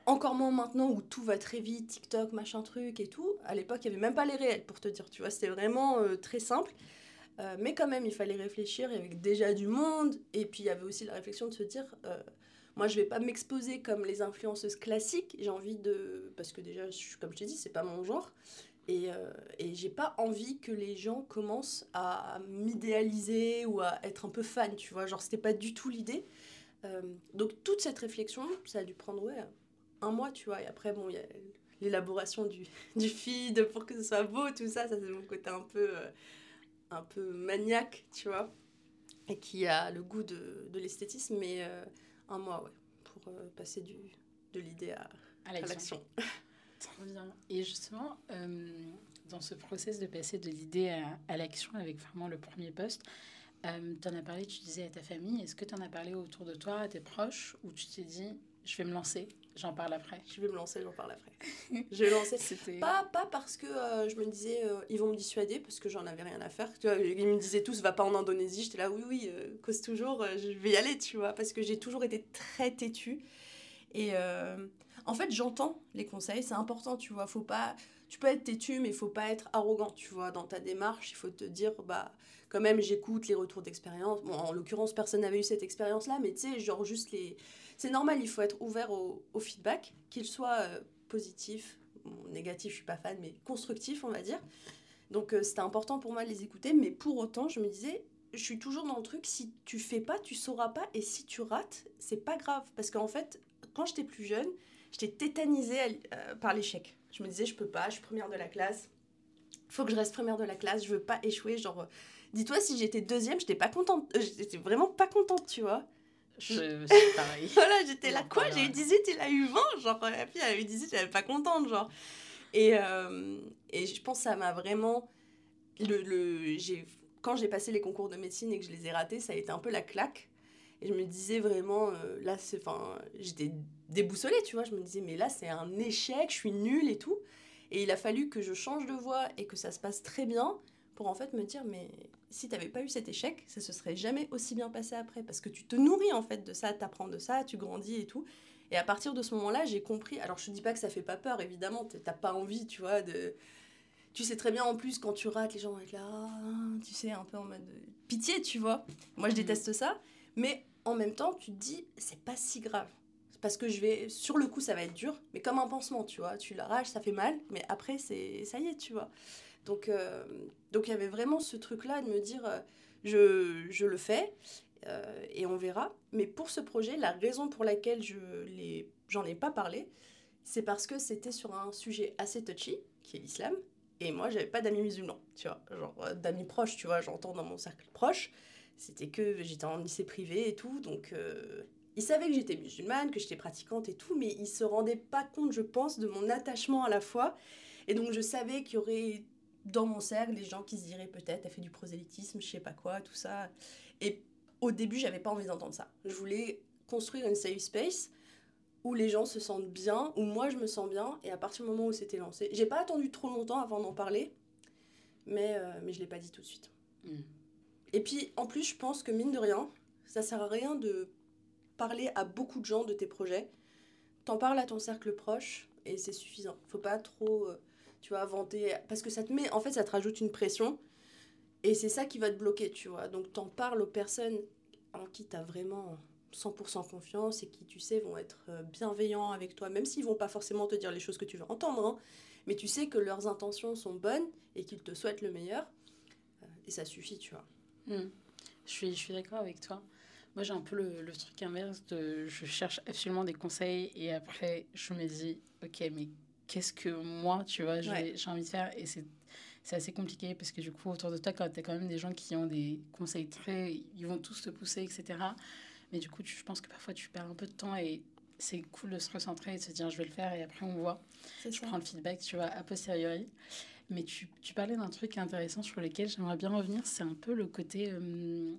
Encore moins maintenant où tout va très vite, TikTok, machin truc et tout. À l'époque, il n'y avait même pas les réels, pour te dire, tu vois, c'était vraiment euh, très simple. Euh, mais quand même, il fallait réfléchir, il y avait déjà du monde. Et puis, il y avait aussi la réflexion de se dire, moi, je vais pas m'exposer comme les influenceuses classiques. J'ai envie de. Parce que déjà, comme je t'ai dit, c'est pas mon genre. Et, euh, et j'ai pas envie que les gens commencent à m'idéaliser ou à être un peu fan, tu vois. Genre, c'était pas du tout l'idée. Euh, donc, toute cette réflexion, ça a dû prendre, ouais, un mois, tu vois. Et après, bon, il y a l'élaboration du, (laughs) du feed pour que ce soit beau, tout ça. Ça, c'est mon côté un peu, euh, un peu maniaque, tu vois. Et qui a le goût de, de l'esthétisme. Mais euh, un mois, ouais, pour euh, passer du, de l'idée à, à l'action. Très (laughs) bien. Et justement, euh, dans ce process de passer de l'idée à, à l'action avec vraiment le premier poste, Euh, tu en as parlé, tu disais à ta famille. Est-ce que tu en as parlé autour de toi, à tes proches, ou tu t'es dit, je vais me lancer, j'en parle après Je vais me lancer, j'en parle après. je vais lancer. (laughs) Pas, pas parce que euh, je me disais, euh, ils vont me dissuader, parce que j'en avais rien à faire. Tu vois, ils me disaient tous, va pas en Indonésie. J'étais là, oui, oui, cause toujours, je vais y aller, tu vois, parce que j'ai toujours été très têtue. Et en fait, j'entends les conseils, c'est important, tu vois, faut pas tu peux être têtu, mais il faut pas être arrogant, tu vois. Dans ta démarche, il faut te dire, bah, quand même, j'écoute les retours d'expérience. Bon, en l'occurrence, personne n'avait eu cette expérience-là, mais tu sais, genre juste les. C'est normal, il faut être ouvert au, feedback, qu'il soit euh, positif, négatif, je suis pas fan, mais constructif, on va dire. Donc, euh, c'était important pour moi de les écouter, mais pour autant, je me disais, je suis toujours dans le truc, si tu fais pas, tu sauras pas, et si tu rates, c'est pas grave. Parce qu'en fait, quand j'étais plus jeune, j'étais tétanisée euh, par l'échec. Je me disais, je peux pas, je suis première de la classe. Faut que je reste première de la classe, je veux pas échouer. Genre, dis-toi, si j'étais deuxième, j'étais pas contente. J'étais vraiment pas contente, tu vois. Je, (laughs) pareil. voilà, j'étais là, quoi J'ai eu 18, il a eu 20. Genre, la fille, elle a eu 18, elle pas contente, genre. Et, euh, et je pense que ça m'a vraiment. Le, le, quand j'ai passé les concours de médecine et que je les ai ratés, ça a été un peu la claque. Et je me disais vraiment, euh, là, c'est. Enfin, j'étais déboussolée, tu vois. Je me disais, mais là, c'est un échec, je suis nulle et tout. Et il a fallu que je change de voie et que ça se passe très bien pour en fait me dire, mais si t'avais pas eu cet échec, ça se serait jamais aussi bien passé après. Parce que tu te nourris en fait de ça, t'apprends de ça, tu grandis et tout. Et à partir de ce moment-là, j'ai compris. Alors, je te dis pas que ça fait pas peur, évidemment, t'as pas envie, tu vois, de. Tu sais très bien en plus, quand tu rates, les gens vont être là, ah, tu sais, un peu en mode pitié, tu vois. Moi, je mmh. déteste ça. Mais en même temps, tu te dis, c'est pas si grave. Parce que je vais, sur le coup, ça va être dur, mais comme un pansement, tu vois. Tu l'arraches, ça fait mal, mais après, c'est ça y est, tu vois. Donc, euh, donc il y avait vraiment ce truc-là de me dire, euh, je, je, le fais euh, et on verra. Mais pour ce projet, la raison pour laquelle je j'en ai pas parlé, c'est parce que c'était sur un sujet assez touchy, qui est l'islam. Et moi, j'avais pas d'amis musulmans, tu vois. Genre, d'amis proches, tu vois, j'entends dans mon cercle proche. C'était que j'étais en lycée privé et tout, donc ils savaient que j'étais musulmane, que j'étais pratiquante et tout, mais ils se rendaient pas compte, je pense, de mon attachement à la foi. Et donc je savais qu'il y aurait dans mon cercle des gens qui se diraient peut-être, elle fait du prosélytisme, je sais pas quoi, tout ça. Et au début, j'avais pas envie d'entendre ça. Je voulais construire une safe space où les gens se sentent bien, où moi je me sens bien, et à partir du moment où c'était lancé, j'ai pas attendu trop longtemps avant d'en parler, mais, euh, mais je l'ai pas dit tout de suite. Hmm. Et puis, en plus, je pense que mine de rien, ça sert à rien de parler à beaucoup de gens de tes projets. T'en parles à ton cercle proche et c'est suffisant. Faut pas trop, euh, tu vois, vanter. Parce que ça te met, en fait, ça te rajoute une pression. Et c'est ça qui va te bloquer, tu vois. Donc, t'en parles aux personnes en qui t'as vraiment 100% confiance et qui, tu sais, vont être euh, bienveillants avec toi, même s'ils vont pas forcément te dire les choses que tu veux entendre. Hein. Mais tu sais que leurs intentions sont bonnes et qu'ils te souhaitent le meilleur. Euh, et ça suffit, tu vois. Hmm. Je suis, je suis d'accord avec toi. Moi, j'ai un peu le, le, truc inverse de je cherche absolument des conseils et après, je me dis, ok, mais qu'est-ce que moi, tu vois, j'ai envie de faire Et c'est assez compliqué parce que du coup, autour de toi, quand tu as quand même des gens qui ont des conseils très. Ils vont tous te pousser, etc. Mais du coup, tu, je pense que parfois, tu perds un peu de temps et c'est cool de se recentrer et de se dire, je vais le faire et après, on voit. Je prends le feedback, tu vois, a posteriori. Mais tu, tu parlais d'un truc intéressant sur lequel j'aimerais bien revenir, c'est un peu le côté... Euh,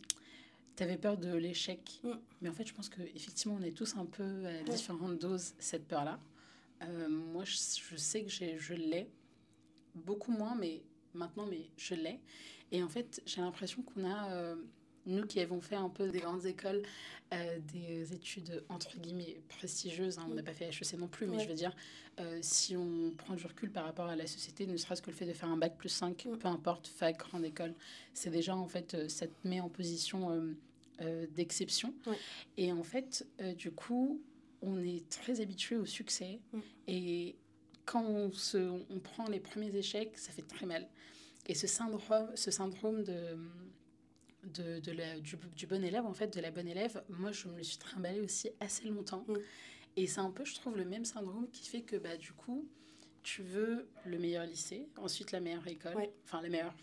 tu avais peur de l'échec. Mm. Mais en fait, je pense qu'effectivement, on est tous un peu à différentes doses, cette peur-là. Euh, moi, je, je, sais que je l'ai. Beaucoup moins, mais maintenant, mais je l'ai. Et en fait, j'ai l'impression qu'on a... Euh, nous qui avons fait un peu des grandes écoles, euh, des études entre guillemets prestigieuses, hein, on n'a pas fait HEC non plus, mais je veux dire, euh, si on prend du recul par rapport à la société, ne serait-ce que le fait de faire un bac plus 5, peu importe, fac, grande école, c'est déjà en fait, ça te met en position d'exception. Et en fait, du coup, on est très habitué au succès et quand on, se, on prend les premiers échecs, ça fait très mal. Et ce syndrome, ce syndrome de de, de la, du, du, bon élève, en fait, de la bonne élève, moi, je me le suis trimballée aussi assez longtemps. Mm. Et c'est un peu, je trouve, le même syndrome qui fait que, bah, du coup, tu veux le meilleur lycée, ensuite la meilleure école, enfin, la meilleure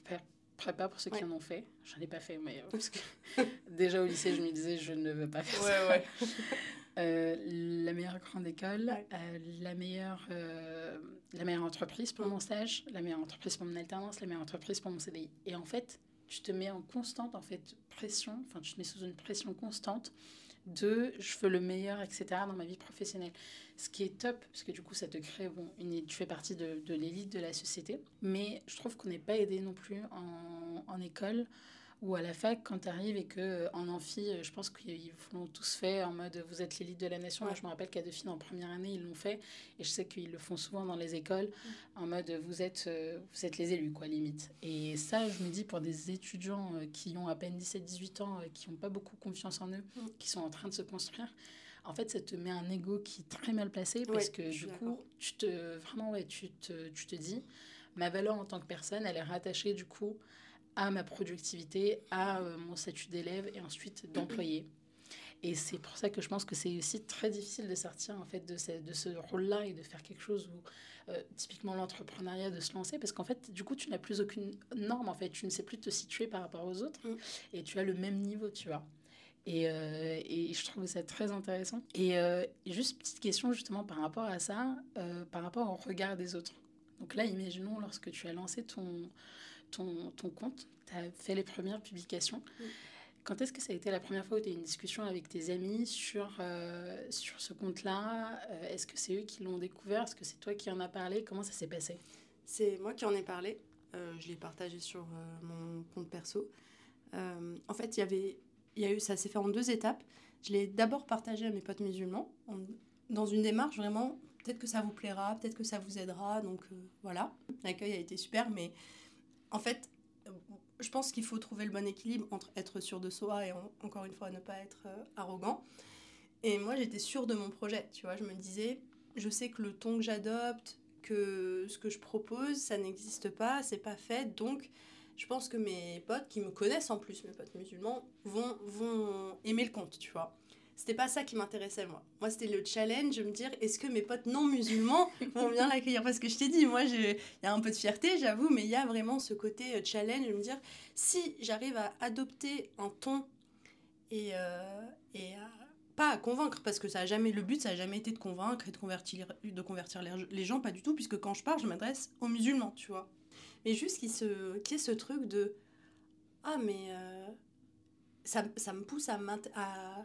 prépa pour ceux qui en ont fait. J'en ai pas fait, mais euh, parce que (laughs) déjà au lycée, je me disais, je ne veux pas faire ça. (laughs) Euh, la meilleure grande école, euh, la, meilleure, la meilleure entreprise pour mon stage, la meilleure entreprise pour mon alternance, la meilleure entreprise pour mon CDI. Et en fait, tu te mets en constante en fait pression, enfin tu te mets sous une pression constante de je veux le meilleur, etc. dans ma vie professionnelle. Ce qui est top, parce que du coup, ça te crée, bon, une, tu fais partie de, de l'élite de la société, mais je trouve qu'on n'est pas aidé non plus en, en école ou à la fac, quand tu arrives et que euh, en amphi, euh, je pense qu'ils l'ont tous fait en mode vous êtes l'élite de la nation. Moi, je me rappelle qu'à Dauphine, en première année, ils l'ont fait. Et je sais qu'ils le font souvent dans les écoles mm. en mode vous êtes, euh, vous êtes les élus, quoi, limite. Et ça, je me dis pour des étudiants qui ont à peine 17-18 ans, qui n'ont pas beaucoup confiance en eux, mm. qui sont en train de se construire, en fait, ça te met un ego qui est très mal placé parce que du coup, tu te, vraiment, ouais, tu, te, tu te dis, ma valeur en tant que personne, elle est rattachée du coup à ma productivité, à euh, mon statut d'élève et ensuite d'employé. Et c'est pour ça que je pense que c'est aussi très difficile de sortir en fait de ce, de ce rôle-là et de faire quelque chose où, euh, typiquement l'entrepreneuriat, de se lancer, parce qu'en fait, du coup, tu n'as plus aucune norme, en fait, tu ne sais plus te situer par rapport aux autres, mm. et tu as le même niveau, tu vois. Et, euh, et je trouve ça très intéressant. Et juste petite question justement par rapport à ça, par rapport au regard des autres. Donc là, imaginons lorsque tu as lancé ton, ton, ton compte, tu as fait les premières publications. Quand est-ce que ça a été la première fois où tu as eu une discussion avec tes amis sur, euh, sur ce compte-là? Euh, Est-ce que c'est eux qui l'ont découvert? Est-ce que c'est toi qui en as parlé? Comment ça s'est passé? C'est moi qui en ai parlé. Euh, je l'ai partagé sur mon compte perso. en fait, il y avait, y a eu, ça s'est fait en deux étapes. Je l'ai d'abord partagé à mes potes musulmans, dans une démarche vraiment, peut-être que ça vous plaira, peut-être que ça vous aidera. Donc voilà, l'accueil a été super, mais en fait, je pense qu'il faut trouver le bon équilibre entre être sûr de soi et encore une fois ne pas être euh, arrogant. Et moi, j'étais sûre de mon projet, tu vois. Je me disais, je sais que le ton que j'adopte, que ce que je propose, ça n'existe pas, c'est pas fait. Donc, je pense que mes potes, qui me connaissent en plus, mes potes musulmans, vont, vont aimer le compte, tu vois c'était pas ça qui m'intéressait moi. Moi, c'était le challenge de me dire est-ce que mes potes non musulmans (laughs) vont bien l'accueillir? Parce que je t'ai dit, moi, il y a un peu de fierté, j'avoue, mais il y a vraiment ce côté euh, challenge de me dire si j'arrive à adopter un ton et, euh, et pas à convaincre, parce que ça a jamais, le but, ça n'a jamais été de convaincre et de convertir, de convertir les gens, pas du tout, puisque quand je parle, je m'adresse aux musulmans, tu vois. Mais juste qu'il y ait ce truc de ah, mais euh, ça, ça, me pousse à, à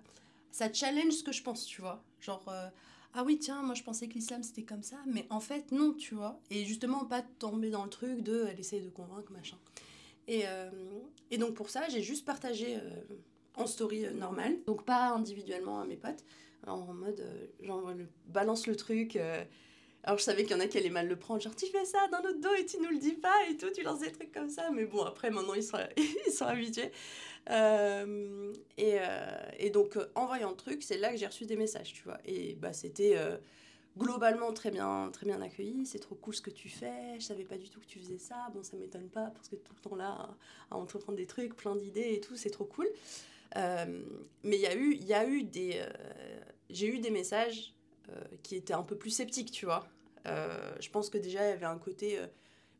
ça challenge ce que je pense, tu vois. Genre, euh, ah oui, tiens, moi je pensais que l'islam c'était comme ça, mais en fait, non, tu vois. Et justement, pas tomber dans le truc de elle essaye de convaincre, machin. Et, euh, et donc pour ça, j'ai juste partagé euh, en story normale, donc pas individuellement à mes potes, en mode, genre, balance le truc. Alors je savais qu'il y en a qui allaient mal le prendre, genre tu fais ça dans notre dos et tu nous le dis pas et tout, tu lances des trucs comme ça. Mais bon, après maintenant ils sont, (laughs) ils sont habitués. Euh, et, euh, et, donc, euh, en voyant le truc, c'est là que j'ai reçu des messages, tu vois. Et bah, c'était globalement très bien, très bien accueilli. C'est trop cool ce que tu fais. Je savais pas du tout que tu faisais ça. Bon, ça m'étonne pas parce que tout le temps là, à entreprendre des trucs, plein d'idées et tout, c'est trop cool. mais il y a eu, y a eu des, j'ai eu des messages qui étaient un peu plus sceptiques, tu vois. je pense que déjà il y avait un côté,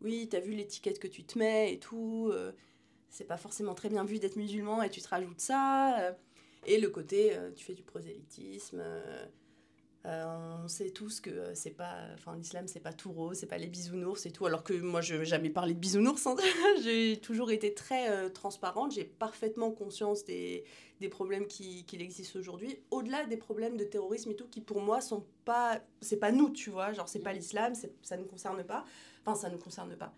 oui, t'as vu l'étiquette que tu te mets et tout c'est pas forcément très bien vu d'être musulman et tu te rajoutes ça. Euh, et le côté, euh, tu fais du prosélytisme. Euh, on sait tous que c'est pas, enfin l'islam c'est pas tout rose, c'est pas les bisounours et tout. Alors que moi je n'ai jamais parlé de bisounours, hein. (laughs) j'ai toujours été très transparente, j'ai parfaitement conscience des, des problèmes qui, qui existent aujourd'hui, au-delà des problèmes de terrorisme et tout, qui pour moi sont pas, c'est pas nous, tu vois, genre c'est pas l'islam, ça ne nous concerne pas, enfin ça ne nous concerne pas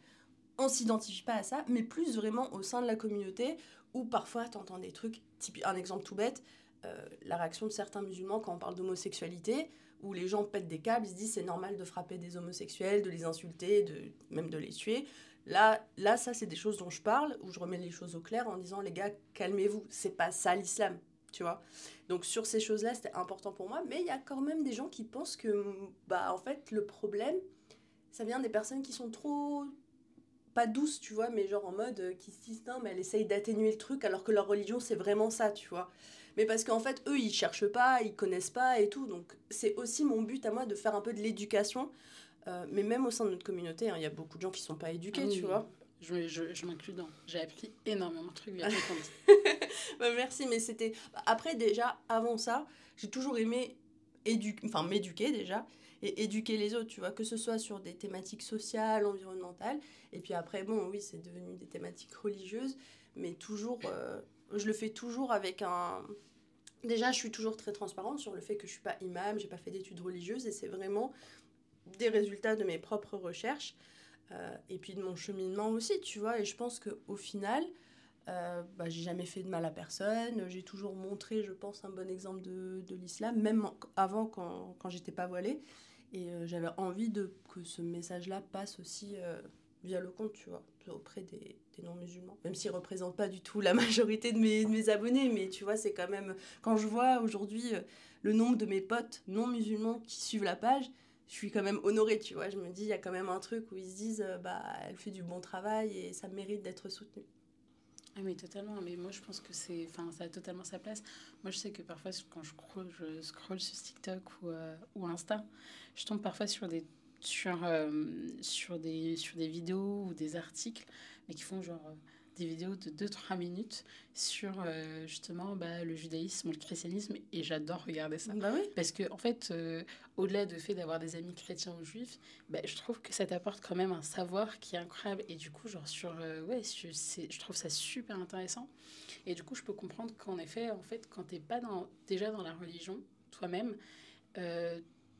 on s'identifie pas à ça, mais plus vraiment au sein de la communauté où parfois tu entends des trucs, type, un exemple tout bête, euh, la réaction de certains musulmans quand on parle d'homosexualité, où les gens pètent des câbles, ils se disent c'est normal de frapper des homosexuels, de les insulter, de, même de les tuer. Là, là ça c'est des choses dont je parle, où je remets les choses au clair en disant les gars, calmez-vous, c'est pas ça l'islam, tu vois. Donc sur ces choses-là, c'était important pour moi, mais il y a quand même des gens qui pensent que, bah en fait, le problème, ça vient des personnes qui sont trop pas douce, tu vois, mais genre en mode euh, qui se disent non, mais elle essaye d'atténuer le truc alors que leur religion c'est vraiment ça, tu vois. Mais parce qu'en fait, eux ils cherchent pas, ils connaissent pas et tout. Donc c'est aussi mon but à moi de faire un peu de l'éducation. Euh, mais même au sein de notre communauté, hein, il y a beaucoup de gens qui sont pas éduqués, ah tu vois. Je, je, je m'inclus dans. J'ai appris énormément de trucs via (laughs) bah, merci, mais c'était. Après, déjà, avant ça, j'ai toujours aimé édu... enfin, m'éduquer déjà et éduquer les autres, tu vois, que ce soit sur des thématiques sociales, environnementales, et puis après, bon, oui, c'est devenu des thématiques religieuses, mais toujours, je le fais toujours avec un. Déjà, je suis toujours très transparente sur le fait que je suis pas imam, j'ai pas fait d'études religieuses, et c'est vraiment des résultats de mes propres recherches. et puis de mon cheminement aussi, tu vois. Et je pense qu'au final, euh, bah, j'ai jamais fait de mal à personne. J'ai toujours montré, je pense, un bon exemple de, de l'islam, même avant quand, quand j'étais pas voilée. Et euh, j'avais envie que ce message-là passe aussi euh, via le compte, tu vois, auprès des, non-musulmans. Même s'ils ne représentent pas du tout la (laughs) majorité de mes, abonnés, mais tu vois, c'est quand même. Quand je vois aujourd'hui le nombre de mes potes non-musulmans qui suivent la page, je suis quand même honorée, tu vois. Je me dis, il y a quand même un truc où ils se disent, bah, elle fait du bon travail et ça mérite d'être soutenue. Ah oui, totalement. Mais moi, je pense que c'est, enfin, ça a totalement sa place. Moi, je sais que parfois, quand je scroll, je sur TikTok ou, euh, ou Insta, je tombe parfois sur des, sur, euh, sur, des, sur des vidéos ou des articles, mais qui font genre euh, des vidéos de 2-3 minutes sur euh, justement bah, le judaïsme ou le christianisme et j'adore regarder ça. Bah oui. Parce que en fait, euh, au-delà du fait d'avoir des amis chrétiens ou juifs, bah, je trouve que ça t'apporte quand même un savoir qui est incroyable et du coup, genre sur... Euh, ouais, je trouve ça super intéressant. Et du coup, je peux comprendre qu'en effet, en fait, quand t'es pas dans, déjà dans la religion, toi-même,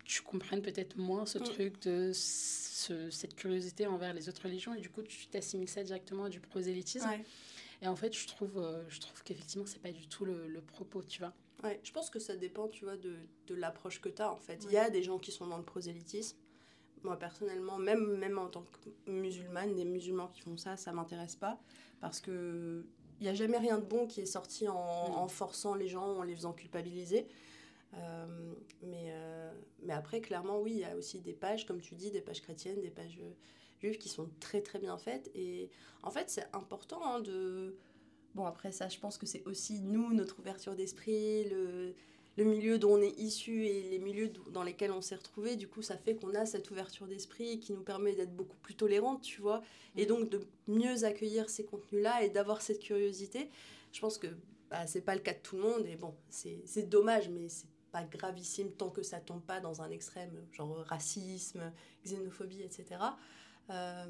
tu comprennes peut-être moins ce mm. truc de ce, cette curiosité envers les autres religions et du coup tu t'assimiles ça directement à du prosélytisme. Et en fait, je trouve, euh, je trouve qu'effectivement, c'est pas du tout le, le, propos, tu vois. Ouais, je pense que ça dépend, tu vois, de, de l'approche que tu as, en fait. Il y a des gens qui sont dans le prosélytisme. Moi, personnellement, même, même en tant que musulmane, des musulmans qui font ça, ça m'intéresse pas. Parce que il n'y a jamais rien de bon qui est sorti en, en, forçant les gens, en les faisant culpabiliser. Euh, mais, euh, mais après, clairement, oui, il y a aussi des pages, comme tu dis, des pages chrétiennes, des pages euh, juives qui sont très très bien faites. Et en fait, c'est important hein, de... Bon, après ça, je pense que c'est aussi nous, notre ouverture d'esprit, le, le milieu dont on est issu et les milieux dans lesquels on s'est retrouvé. Du coup, ça fait qu'on a cette ouverture d'esprit qui nous permet d'être beaucoup plus tolérante, tu vois, et donc de mieux accueillir ces contenus-là et d'avoir cette curiosité. Je pense que bah, c'est pas le cas de tout le monde et bon, c'est dommage, mais c'est pas gravissime tant que ça tombe pas dans un extrême, genre racisme, xénophobie, etc. Euh,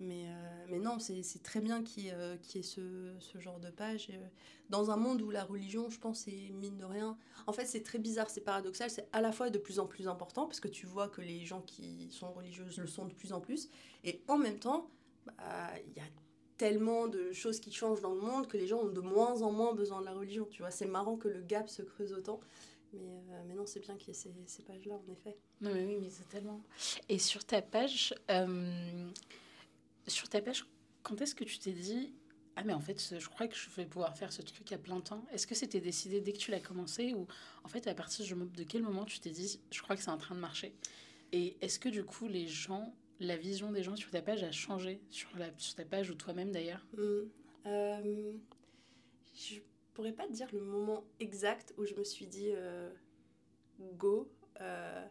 mais, euh, mais non, c'est très bien qu'il y, ait, qu ce, ce, genre de page. Euh, dans un monde où la religion, je pense, c'est mine de rien. En fait, c'est très bizarre, c'est paradoxal. C'est à la fois de plus en plus important, parce que tu vois que les gens qui sont religieuses le sont de plus en plus. Et en même temps, bah, il y a tellement de choses qui changent dans le monde que les gens ont de moins en moins besoin de la religion. Tu vois, c'est marrant que le gap se creuse autant. Mais, euh, mais non, c'est bien qu'il y ait ces, ces pages-là, en effet. Non, mais oui, mais c'est tellement. Et sur ta page, euh, sur ta page, quand est-ce que tu t'es dit ah mais en fait je crois que je vais pouvoir faire ce truc à plein temps Est-ce que c'était décidé dès que tu l'as commencé ou en fait à partir de quel moment tu t'es dit je crois que c'est en train de marcher Et est-ce que du coup les gens, la vision des gens sur ta page a changé sur, la, sur ta page ou toi-même d'ailleurs? Mmh. euh, Je pourrais pas te dire le moment exact où je me suis dit euh, go. Euh,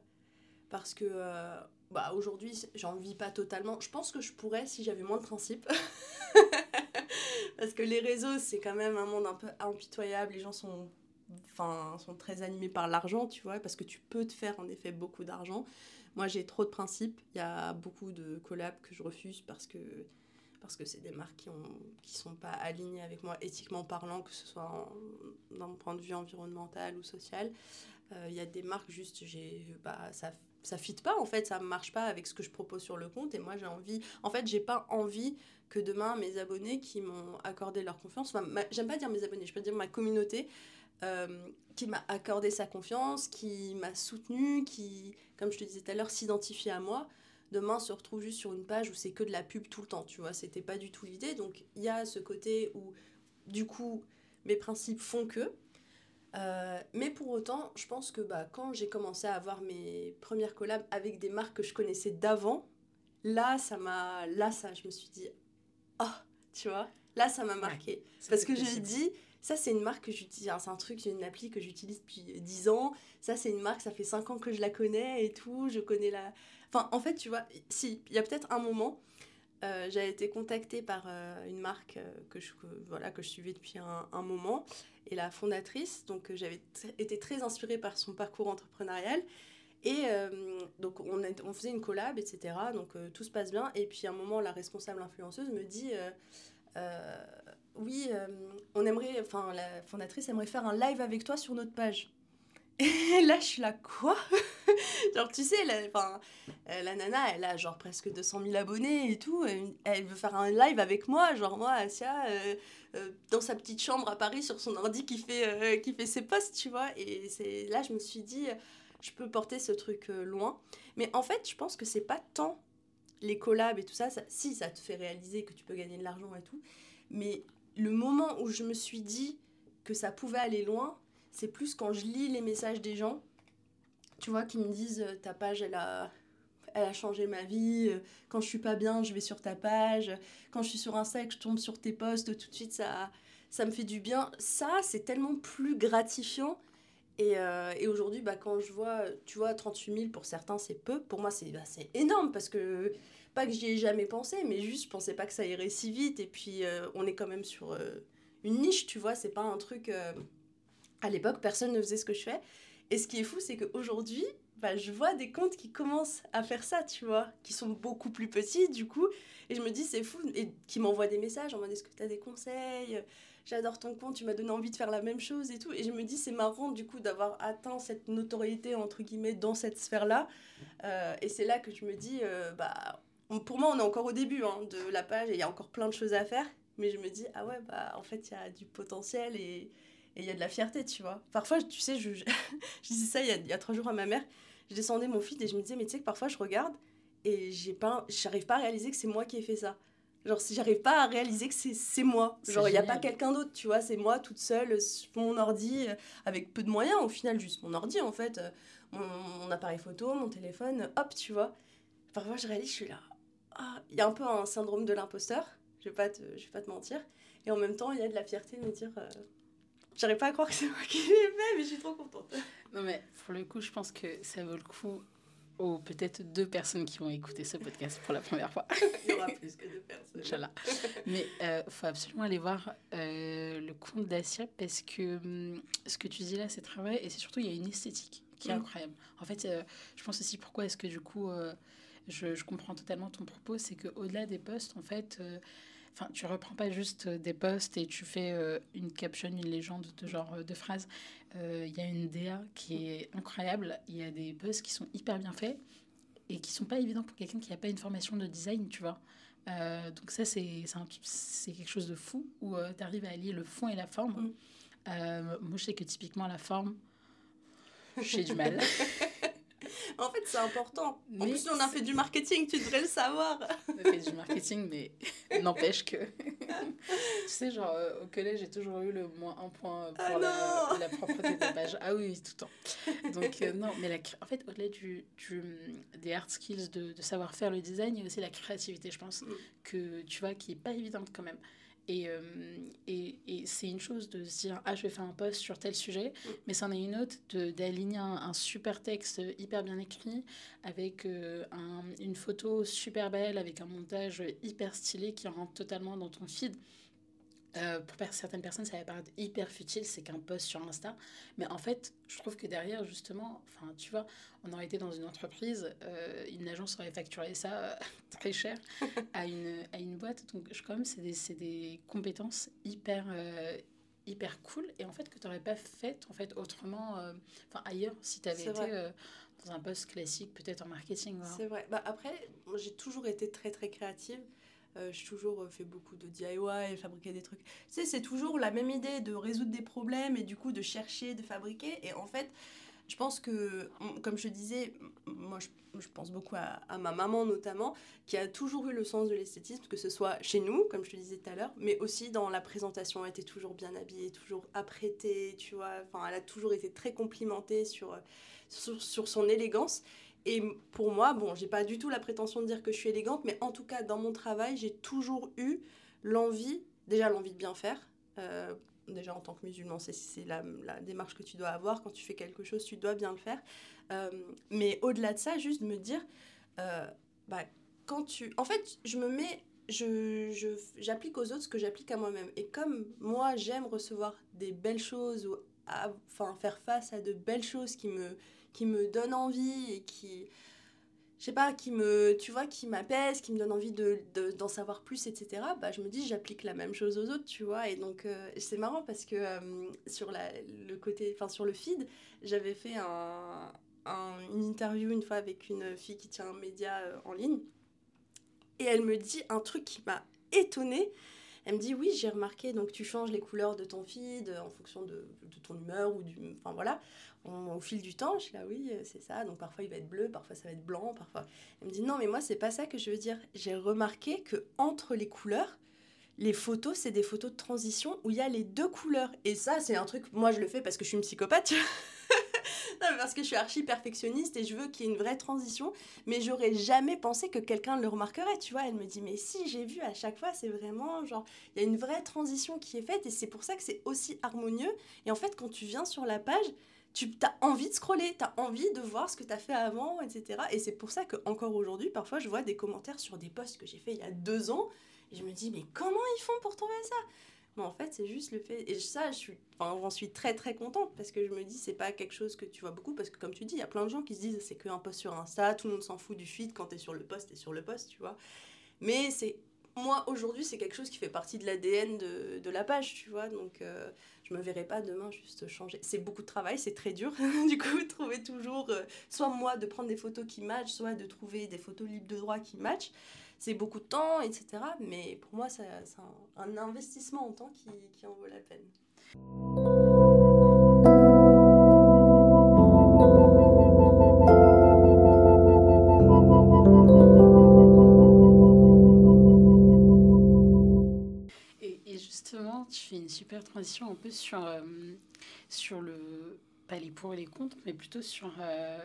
parce que euh, bah, aujourd'hui, j'en vis pas totalement. Je pense que je pourrais si j'avais moins de principes. (laughs) parce que les réseaux, c'est quand même un monde un peu impitoyable. Les gens sont, sont très animés par l'argent, tu vois, parce que tu peux te faire en effet beaucoup d'argent. Moi, j'ai trop de principes. Il y a beaucoup de collabs que je refuse parce que parce que c'est des marques qui ne qui sont pas alignées avec moi éthiquement parlant, que ce soit d'un point de vue environnemental ou social. Euh, il y a des marques juste, j'ai, bah, ça ça fit pas en fait, ça marche pas avec ce que je propose sur le compte et moi j'ai envie, en fait j'ai pas envie que demain mes abonnés qui m'ont accordé leur confiance, enfin, j'aime pas dire mes abonnés, je peux dire ma communauté, euh, qui m'a accordé sa confiance, qui m'a soutenu, qui, comme je te disais tout à l'heure, s'identifie à moi, demain se retrouve juste sur une page où c'est que de la pub tout le temps, tu vois, c'était pas du tout l'idée. Donc il y a ce côté où, du coup, mes principes font que. Euh, mais pour autant, je pense que bah, quand j'ai commencé à avoir mes premières collabs avec des marques que je connaissais d'avant, là, ça m'a. Là, ça, je me suis dit, oh, tu vois, là, ça m'a marqué. Parce que je dis, ça, c'est une marque que j'utilise, c'est un truc, c'est une appli que j'utilise depuis 10 ans. Ça, c'est une marque, ça fait 5 ans que je la connais et tout. Je connais la, Enfin, en fait, tu vois, si, il y a peut-être un moment, euh, j'ai été contactée par euh, une marque euh, que, je, suivais depuis un, moment, et la fondatrice, donc j'avais été très inspirée par son parcours entrepreneurial. Et donc, on, faisait une collab, etc. Donc, tout se passe bien. Et puis, un moment, la responsable influenceuse me dit oui, on aimerait, enfin, la fondatrice aimerait faire un live avec toi sur notre page. Et (laughs) là, je suis là, quoi? (laughs) Genre, tu sais, la, euh, la nana, elle a genre presque 200 000 abonnés et tout. Elle, veut faire un live avec moi, genre moi, Asia, euh, dans sa petite chambre à Paris sur son ordi qui fait, qui fait ses posts, tu vois. Et c'est là, je me suis dit, je peux porter ce truc loin. Mais en fait, je pense que c'est pas tant les collabs et tout ça, ça, si ça te fait réaliser que tu peux gagner de l'argent et tout, mais le moment où je me suis dit que ça pouvait aller loin, c'est plus quand je lis les messages des gens, tu vois, qui me disent euh, ta page, elle a, elle a changé ma vie, euh, quand je suis pas bien, je vais sur ta page, quand je suis sur Insta et je tombe sur tes posts, tout de suite, ça, ça me fait du bien. Ça, c'est tellement plus gratifiant. Et, euh, et aujourd'hui, bah, quand je vois, tu vois, 38 000 pour certains, c'est peu. Pour moi, c'est bah, énorme parce que pas que j'y ai jamais pensé, mais juste je pensais pas que ça irait si vite. Et puis on est quand même sur une niche, tu vois, c'est pas un truc. Euh, à l'époque, personne ne faisait ce que je fais. Et ce qui est fou, c'est qu'aujourd'hui, bah, je vois des comptes qui commencent à faire ça, tu vois, qui sont beaucoup plus petits du coup. Et je me dis, c'est fou, et qui m'envoient des messages en mode est-ce que tu as des conseils? J'adore ton compte, tu m'as donné envie de faire la même chose et tout. Et je me dis, c'est marrant du coup d'avoir atteint cette notoriété, entre guillemets, dans cette sphère-là. et c'est là que je me dis, bah pour moi, on est encore au début hein, de la page et il y a encore plein de choses à faire. Mais je me dis, ah ouais, bah en fait, il y a du potentiel et il y a de la fierté, tu vois. Parfois, tu sais, je, je, (laughs) disais ça il y, a, trois jours à ma mère. Je descendais mon feed et je me disais, mais tu sais que parfois, je regarde et j'ai pas, j'arrive pas à réaliser que c'est moi qui ai fait ça. Genre, si j'arrive pas à réaliser que c'est moi. Genre, il n'y a pas quelqu'un d'autre, tu vois. C'est moi toute seule, mon ordi, euh, avec peu de moyens, au final, juste mon ordi, en fait. Euh, mon, mon appareil photo, mon téléphone, hop, tu vois. Parfois, je réalise, je suis là, ah, il y a un peu un syndrome de l'imposteur, je vais pas te, je vais pas te mentir. Et en même temps, il y a de la fierté de me dire, euh, j'arrive pas à croire que c'est moi qui l'ai fait, mais je suis trop contente. Non mais pour le coup, je pense que ça vaut le coup aux peut-être deux personnes qui vont écouter ce podcast pour la première fois. (laughs) il y aura plus que deux personnes. Inch'Allah. Mais il euh, faut absolument aller voir euh, le compte d'Asia parce que hum, ce que tu dis là, c'est très vrai et c'est surtout, il y a une esthétique qui est mm. incroyable. En fait, je pense aussi pourquoi est-ce que du coup je, comprends totalement ton propos, c'est qu'au-delà des posts, en fait, euh, enfin, tu reprends pas juste des posts et tu fais euh, une caption, une légende de genre euh, de phrase. Il y a une DA qui est incroyable. Il y a des posts qui sont hyper bien faits et qui sont pas évidents pour quelqu'un qui n'a pas une formation de design, tu vois. donc ça, c'est quelque chose de fou où tu arrives à allier le fond et la forme. Mm. moi, je sais que typiquement la forme, j'ai du mal. (laughs) En fait, c'est important. en plus, on a fait du marketing, tu devrais le savoir. on a fait du marketing, mais (laughs) n'empêche que. (laughs) tu sais, genre, euh, au collège, j'ai toujours eu le moins un point pour ah la, la, propreté de la page. Ah oui, tout le temps. Donc, euh, non, mais la, en fait, au-delà du, du, des hard skills, de, de savoir faire le design, il y a aussi la créativité, je pense, mm. que tu vois, qui est pas évidente quand même. Et, euh, et, et c'est une chose de se dire, ah, je vais faire un post sur tel sujet, mm. mais c'en est une autre d'aligner un, super texte hyper bien écrit, avec euh, un, une photo super belle, avec un montage hyper stylé qui rentre totalement dans ton feed. Euh, pour certaines personnes, ça va paraître hyper futile, c'est qu'un post sur Insta. Mais en fait, je trouve que derrière, justement, enfin, tu vois, on aurait été dans une entreprise, euh, une agence aurait facturé ça euh, (laughs) très cher (laughs) à une, à une boîte. Donc, je, quand même, c'est des, des, compétences hyper, hyper cool et en fait, que tu n'aurais pas fait en fait, autrement, enfin, ailleurs, si tu avais été dans un poste classique, peut-être en marketing. C'est vrai. Bah, après, j'ai toujours été très, très créative. Euh, j'ai toujours euh, fait beaucoup de DIY, fabriquer des trucs. Tu c'est toujours la même idée de résoudre des problèmes et du coup de chercher, de fabriquer. Et en fait, je pense que, comme je disais, moi je, je pense beaucoup à, à, ma maman notamment, qui a toujours eu le sens de l'esthétisme, que ce soit chez nous, comme je te disais tout à l'heure, mais aussi dans la présentation. Elle était toujours bien habillée, toujours apprêtée, tu vois. Enfin, elle a toujours été très complimentée sur, sur, sur son élégance. Et pour moi, bon, j'ai pas du tout la prétention de dire que je suis élégante, mais en tout cas, dans mon travail, j'ai toujours eu l'envie, déjà l'envie de bien faire. Euh, déjà en tant que musulman, c'est la, la, démarche que tu dois avoir. Quand tu fais quelque chose, tu dois bien le faire. Euh, mais au-delà de ça, juste me dire, euh, bah, quand tu... En fait, je me mets... Je, j'applique aux autres ce que j'applique à moi-même. Et comme moi, j'aime recevoir des belles choses ou enfin, faire face à de belles choses qui me, qui me donne envie et qui... je sais pas, qui me, tu vois, qui m'apaise, qui me donne envie de, d'en savoir plus, etc., bah, je me dis, j'applique la même chose aux autres, tu vois. Et donc, euh, c'est marrant parce que euh, sur la, le côté, enfin, sur le feed, j'avais fait un, une interview une fois avec une fille qui tient un média euh, en ligne. Et elle me dit un truc qui m'a étonnée. Elle me dit oui, j'ai remarqué, donc tu changes les couleurs de ton feed en fonction de, de ton humeur ou du... Enfin voilà, au fil du temps, je suis là, oui, euh, c'est ça. Donc parfois il va être bleu, parfois ça va être blanc, parfois. Elle me dit non, mais moi c'est pas ça que je veux dire. J'ai remarqué que entre les couleurs, les photos, c'est des photos de transition où il y a les deux couleurs. Et ça, c'est un truc, moi je le fais parce que je suis une psychopathe. (laughs) (laughs) non, parce que je suis archi perfectionniste et je veux qu'il y ait une vraie transition. Mais j'aurais jamais pensé que quelqu'un le remarquerait, tu vois. Elle me dit, mais si, j'ai vu à chaque fois, c'est vraiment genre, il y a une vraie transition qui est faite et c'est pour ça que c'est aussi harmonieux. Et en fait, quand tu viens sur la page, tu as envie de scroller, tu as envie de voir ce que tu as fait avant, etc. Et c'est pour ça que encore aujourd'hui, parfois, je vois des commentaires sur des posts que j'ai fait il y a deux ans, et je me dis, mais comment ils font pour trouver ça? Mais en fait, c'est juste le fait. Et ça, je suis, enfin, j'en suis très très contente parce que je me dis, c'est pas quelque chose que tu vois beaucoup, parce que comme tu dis, il y a plein de gens qui se disent, c'est qu'un post sur Insta, tout le monde s'en fout du feed quand tu es sur le post, et sur le post, tu vois. Mais c'est moi, aujourd'hui, c'est quelque chose qui fait partie de l'ADN de, de, la page, tu vois. Donc, euh, je me verrai pas demain juste changer. C'est beaucoup de travail, c'est très dur. (laughs) du coup, trouver toujours, euh, soit moi, de prendre des photos qui matchent, soit de trouver des photos libres de droit qui matchent. C'est beaucoup de temps, etc. Mais pour moi, c'est un, investissement en temps qui, qui en vaut la peine. super transition un peu sur, euh, sur le, pas les pour et les contre, mais plutôt sur, euh,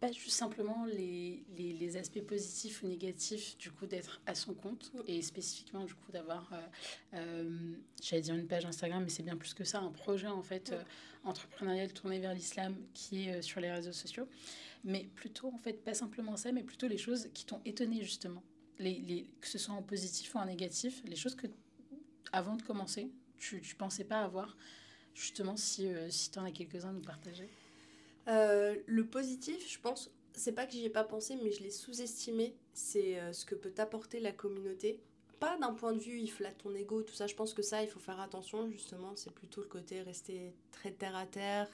pas juste simplement les, les, les, aspects positifs ou négatifs du coup d'être à son compte et spécifiquement du coup d'avoir, euh, j'allais dire une page Instagram, mais c'est bien plus que ça, un projet en fait entrepreneurial tourné vers l'islam qui est sur les réseaux sociaux. Mais plutôt en fait, pas simplement ça, mais plutôt les choses qui t'ont étonné justement. Les, les, que ce soit en positif ou en négatif, les choses que avant de commencer, tu ne pensais pas avoir Justement, si, euh, si tu en as quelques-uns à nous partager. Euh, le positif, je pense, c'est pas que j'y ai pas pensé, mais je l'ai sous-estimé. C'est euh, ce que peut t'apporter la communauté. Pas d'un point de vue, il flatte ton ego, tout ça. Je pense que ça, il faut faire attention, justement. C'est plutôt le côté rester très terre à terre.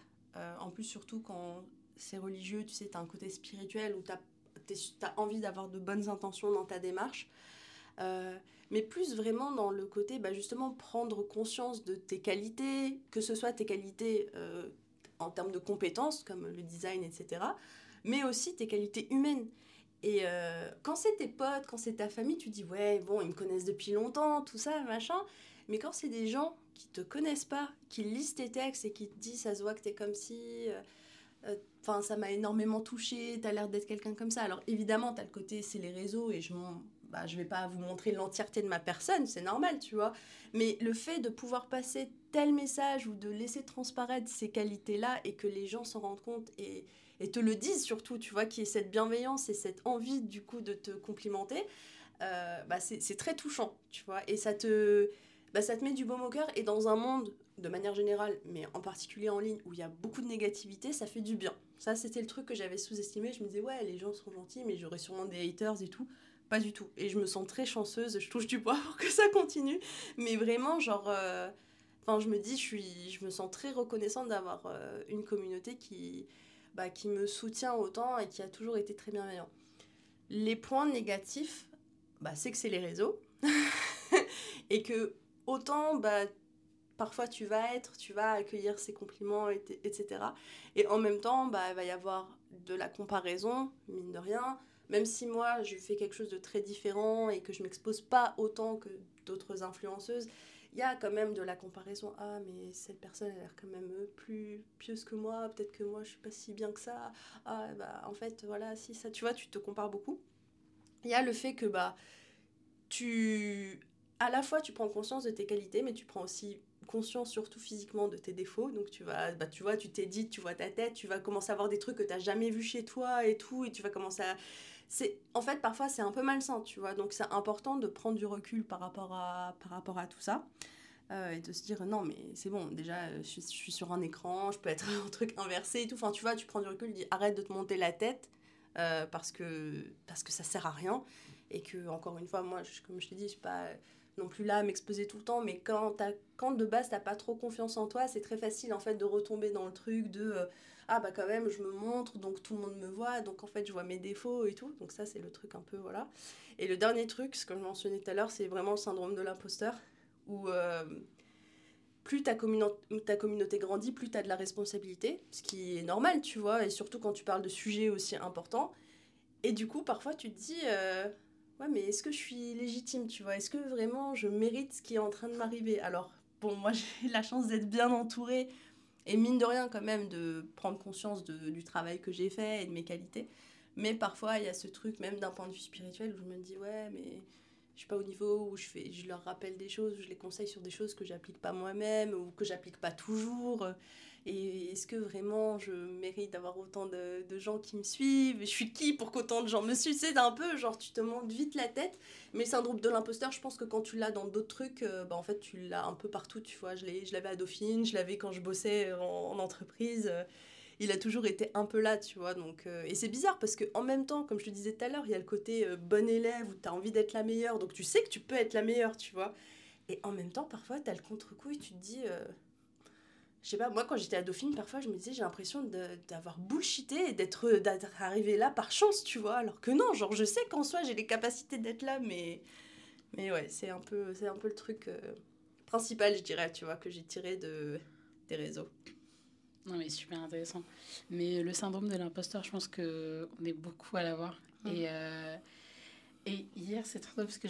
en plus, surtout quand c'est religieux, tu sais, tu as un côté spirituel où tu as, envie d'avoir de bonnes intentions dans ta démarche. Euh, mais plus vraiment dans le côté, bah, justement, prendre conscience de tes qualités, que ce soit tes qualités euh, en termes de compétences, comme le design, etc., mais aussi tes qualités humaines. Et euh, quand c'est tes potes, quand c'est ta famille, tu dis, ouais, bon, ils me connaissent depuis longtemps, tout ça, machin. Mais quand c'est des gens qui te connaissent pas, qui lisent tes textes et qui te disent, ça se voit que t'es comme si... Enfin, ça m'a énormément touché, t'as l'air d'être quelqu'un comme ça. Alors évidemment, t'as le côté, c'est les réseaux et je m'en bah, je vais pas vous montrer l'entièreté de ma personne, c'est normal, tu vois. Mais le fait de pouvoir passer tel message ou de laisser transparaître ces qualités-là et que les gens s'en rendent compte et, et, te le disent surtout, tu vois, qu'il y ait cette bienveillance et cette envie du coup de te complimenter, euh, bah, c'est très touchant, tu vois. Et ça te, bah, ça te met du baume au cœur et dans un monde de manière générale, mais en particulier en ligne où il y a beaucoup de négativité, ça fait du bien. Ça, c'était le truc que j'avais sous-estimé. Je me disais, ouais, les gens sont gentils, mais j'aurais sûrement des haters et tout. Pas du tout. Et je me sens très chanceuse, je touche du bois (laughs) pour que ça continue. Mais vraiment, genre, euh, enfin, je me dis, je, suis, je me sens très reconnaissante d'avoir euh, une communauté qui, bah, qui me soutient autant et qui a toujours été très bienveillant. Les points négatifs, bah, c'est que c'est les réseaux. (laughs) et que autant, bah, parfois tu vas être, tu vas accueillir ces compliments, etc. Et en même temps, bah, il va y avoir de la comparaison, mine de rien même si moi je fais quelque chose de très différent et que je m'expose pas autant que d'autres influenceuses, il y a quand même de la comparaison. Ah, mais cette personne a l'air quand même plus pieuse que moi, peut-être que moi je suis pas si bien que ça. Ah, bah en fait, voilà, si ça, tu vois, tu te compares beaucoup. Il y a le fait que, bah, tu. À la fois, tu prends conscience de tes qualités, mais tu prends aussi conscience surtout physiquement de tes défauts donc tu vas bah tu vois tu t'es dit tu vois ta tête tu vas commencer à voir des trucs que tu n'as jamais vu chez toi et tout et tu vas commencer à c'est en fait parfois c'est un peu malsain tu vois donc c'est important de prendre du recul par rapport à par rapport à tout ça euh, et de se dire non mais c'est bon déjà je suis, je suis, sur un écran je peux être (laughs) un truc inversé et tout enfin tu vois tu prends du recul dis arrête de te monter la tête euh, parce, que, parce que ça sert à rien. Et que, encore une fois, moi, comme je te dis, je suis pas non plus là à m'exposer tout le temps, mais quand, quand de base, t'as pas trop confiance en toi, c'est très facile en fait de retomber dans le truc de euh, ah bah quand même, je me montre, donc tout le monde me voit, donc en fait, je vois mes défauts et tout. Donc ça, c'est le truc un peu, voilà. Et le dernier truc, ce que je mentionnais tout à l'heure, c'est vraiment le syndrome de l'imposteur, où plus ta, ta communauté grandit, plus tu as de la responsabilité, ce qui est normal, tu vois, et surtout quand tu parles de sujets aussi importants. Et du coup, parfois, tu te dis, euh, ouais, mais est-ce que je suis légitime, tu vois? Est-ce que vraiment je mérite ce qui est en train de m'arriver? Alors, bon, moi, (laughs) j'ai la chance d'être bien entourée, et mine de rien, quand même, de prendre conscience de, du travail que j'ai fait et de mes qualités. Mais parfois, il y a ce truc, même d'un point de vue spirituel, où je me dis, ouais, mais je suis pas au niveau où je fais je leur rappelle des choses je les conseille sur des choses que j'applique pas moi-même ou que j'applique pas toujours et est-ce que vraiment je mérite d'avoir autant de, gens qui me suivent? Je suis qui pour qu'autant de gens me suivent? C'est un peu genre tu te montes vite la tête mais un syndrome de l'imposteur je pense que quand tu l'as dans d'autres trucs euh, bah en fait tu l'as un peu partout tu vois je l'avais à Dauphine je l'avais quand je bossais en, en entreprise il a toujours été un peu là, tu vois. Donc, euh, et c'est bizarre parce que en même temps, comme je te disais tout à l'heure, il y a le côté euh, bon élève où tu as envie d'être la meilleure, donc tu sais que tu peux être la meilleure, tu vois. Et en même temps, parfois, tu as le contre-coup et tu te dis. Euh, je sais pas, moi quand j'étais à Dauphine, parfois je me disais j'ai l'impression d'avoir bullshité et d'être arrivé là par chance, tu vois. Alors que non, genre je sais qu'en soi j'ai les capacités d'être là, mais, mais ouais, c'est un, peu, un peu le truc principal, je dirais, tu vois, que j'ai tiré de, des réseaux. Non, mais super intéressant. Mais le syndrome de l'imposteur, je pense qu'on est beaucoup à l'avoir. Mmh. Et, euh, et hier, c'est trop drôle parce que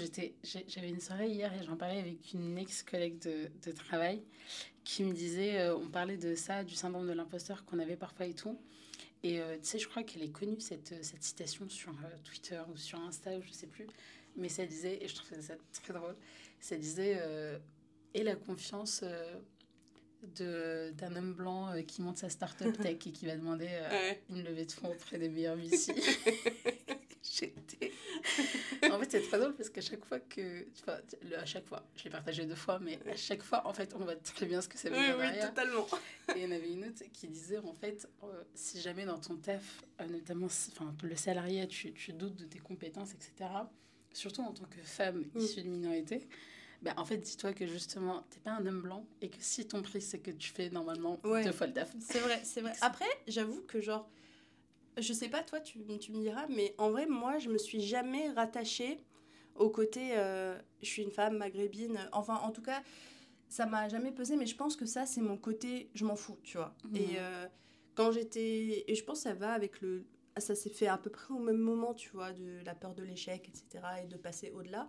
j'avais une soirée hier et j'en parlais avec une ex-collègue de, de, travail qui me disait, euh, on parlait de ça, du syndrome de l'imposteur qu'on avait parfois et tout. Et euh, tu sais, je crois qu'elle est connue, cette, cette citation sur Twitter ou sur Insta ou je sais plus. Mais ça disait, et je trouvais ça très drôle, ça disait, et la confiance d'un homme blanc euh, qui monte sa start-up tech et qui va demander euh, une levée de fonds auprès des meilleurs VC. (laughs) J'étais. (laughs) En fait, c'est très drôle parce qu'à chaque fois que. Enfin, à chaque fois, je l'ai partagé deux fois, mais à chaque fois, en fait, on voit très bien ce que ça veut dire. Oui, oui, totalement. Et il y en avait une autre qui disait, en fait, euh, si jamais dans ton taf, notamment enfin, le salarié, tu, tu doutes de tes compétences, etc., surtout en tant que femme mm. issue de minorité, bah, en fait, dis-toi que justement, t'es pas un homme blanc et que si ton prix, c'est que tu fais normalement deux fois le taf. C'est vrai, c'est vrai. Après, j'avoue que genre, je sais pas, toi, tu, tu, me diras, mais en vrai, moi, je me suis jamais rattachée au côté, euh, je suis une femme maghrébine. Enfin, en tout cas, ça m'a jamais pesé, mais je pense que ça, c'est mon côté, je m'en fous, tu vois. Mmh. Et euh, quand j'étais. Et je pense que ça va avec le. Ça s'est fait à peu près au même moment, tu vois, de la peur de l'échec, etc., et de passer au-delà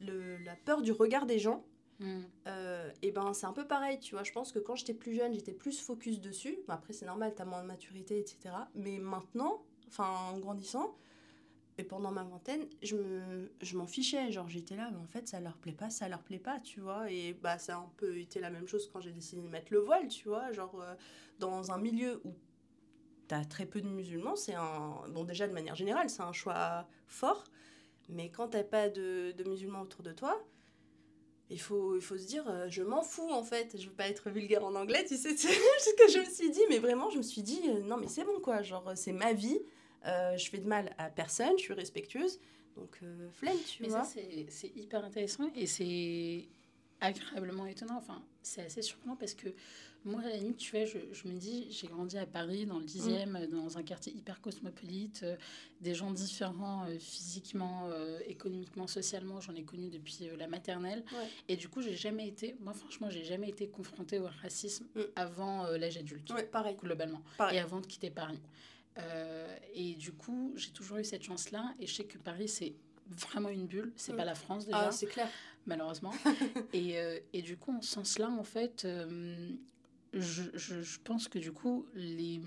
le, la peur du regard des gens, mm. euh, et ben c'est un peu pareil, tu vois. Je pense que quand j'étais plus jeune, j'étais plus focus dessus. après, c'est normal, t'as moins de maturité, etc. Mais maintenant, enfin, en grandissant, et pendant ma vingtaine, je, me, je m'en fichais. Genre, j'étais là, mais en fait, ça leur plaît pas, ça leur plaît pas, tu vois. Et bah, ça a un peu été la même chose quand j'ai décidé de mettre le voile, tu vois. Genre, euh, dans un milieu où t'as très peu de musulmans, c'est un. Bon, déjà, de manière générale, c'est un choix fort. Mais quand t'as pas de, musulmans autour de toi, il faut, il faut se dire, euh, je m'en fous en fait, je veux pas être vulgaire en anglais, tu sais, (laughs) c'est ce que je me suis dit, mais vraiment, je me suis dit, euh, non mais c'est bon quoi, genre c'est ma vie, euh, je fais de mal à personne, je suis respectueuse, donc flemme, tu mais vois. ça, c'est hyper intéressant et c'est agréablement étonnant, enfin, c'est assez surprenant parce que moi, à la limite, tu vois, je, je me dis, j'ai grandi à Paris, dans le 10e, mm. dans un quartier hyper cosmopolite, euh, des gens différents euh, physiquement, euh, économiquement, socialement, j'en ai connu depuis la maternelle. Et du coup, j'ai jamais été, moi, franchement, j'ai jamais été confrontée au racisme mm. avant l'âge adulte. Ouais, pareil. Globalement. Et avant de quitter Paris. et du coup, j'ai toujours eu cette chance-là. Et je sais que Paris, c'est vraiment une bulle. C'est mm. pas la France déjà. Ah, c'est clair. Malheureusement. (laughs) et, et, du coup, en ce sens-là, en fait, je, je, je, pense que du coup, les,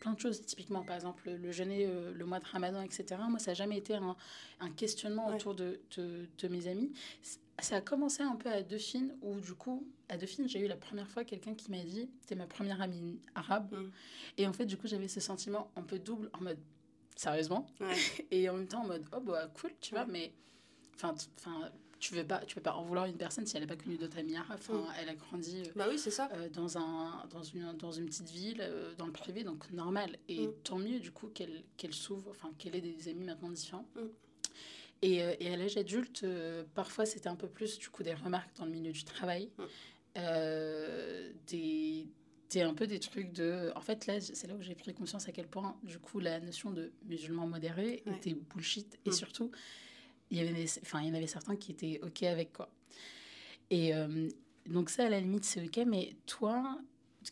plein de choses, typiquement par exemple le jeûner euh, le mois de Ramadan, etc., moi, ça n'a jamais été un, un questionnement autour de, de, de, mes amis. Ça a commencé un peu à Dauphine, où du coup, à Dauphine, j'ai eu la première fois quelqu'un qui m'a dit, c'était ma première amie arabe, mm. et en fait, du coup, j'avais ce sentiment un peu double, en mode, sérieusement, (laughs) et en même temps en mode, oh bah cool, tu vois, mais, enfin, tu veux pas tu peux pas en vouloir une personne si elle n'a pas connu d'autres amis enfin mm. elle a grandi euh, bah oui c'est ça. euh, dans un dans une dans une petite ville euh, dans le privé donc normal. Et mm. tant mieux du coup qu'elle qu'elle s'ouvre enfin qu'elle ait des amis maintenant différents. Mm. et, et, à l'âge adulte parfois c'était un peu plus du coup des remarques dans le milieu du travail. Des des un peu des trucs de en fait là c'est là où j'ai pris conscience à quel point du coup la notion de musulman modéré était bullshit. Et surtout il y avait enfin il y en avait certains qui étaient ok avec quoi et euh, donc ça à la limite c'est ok mais toi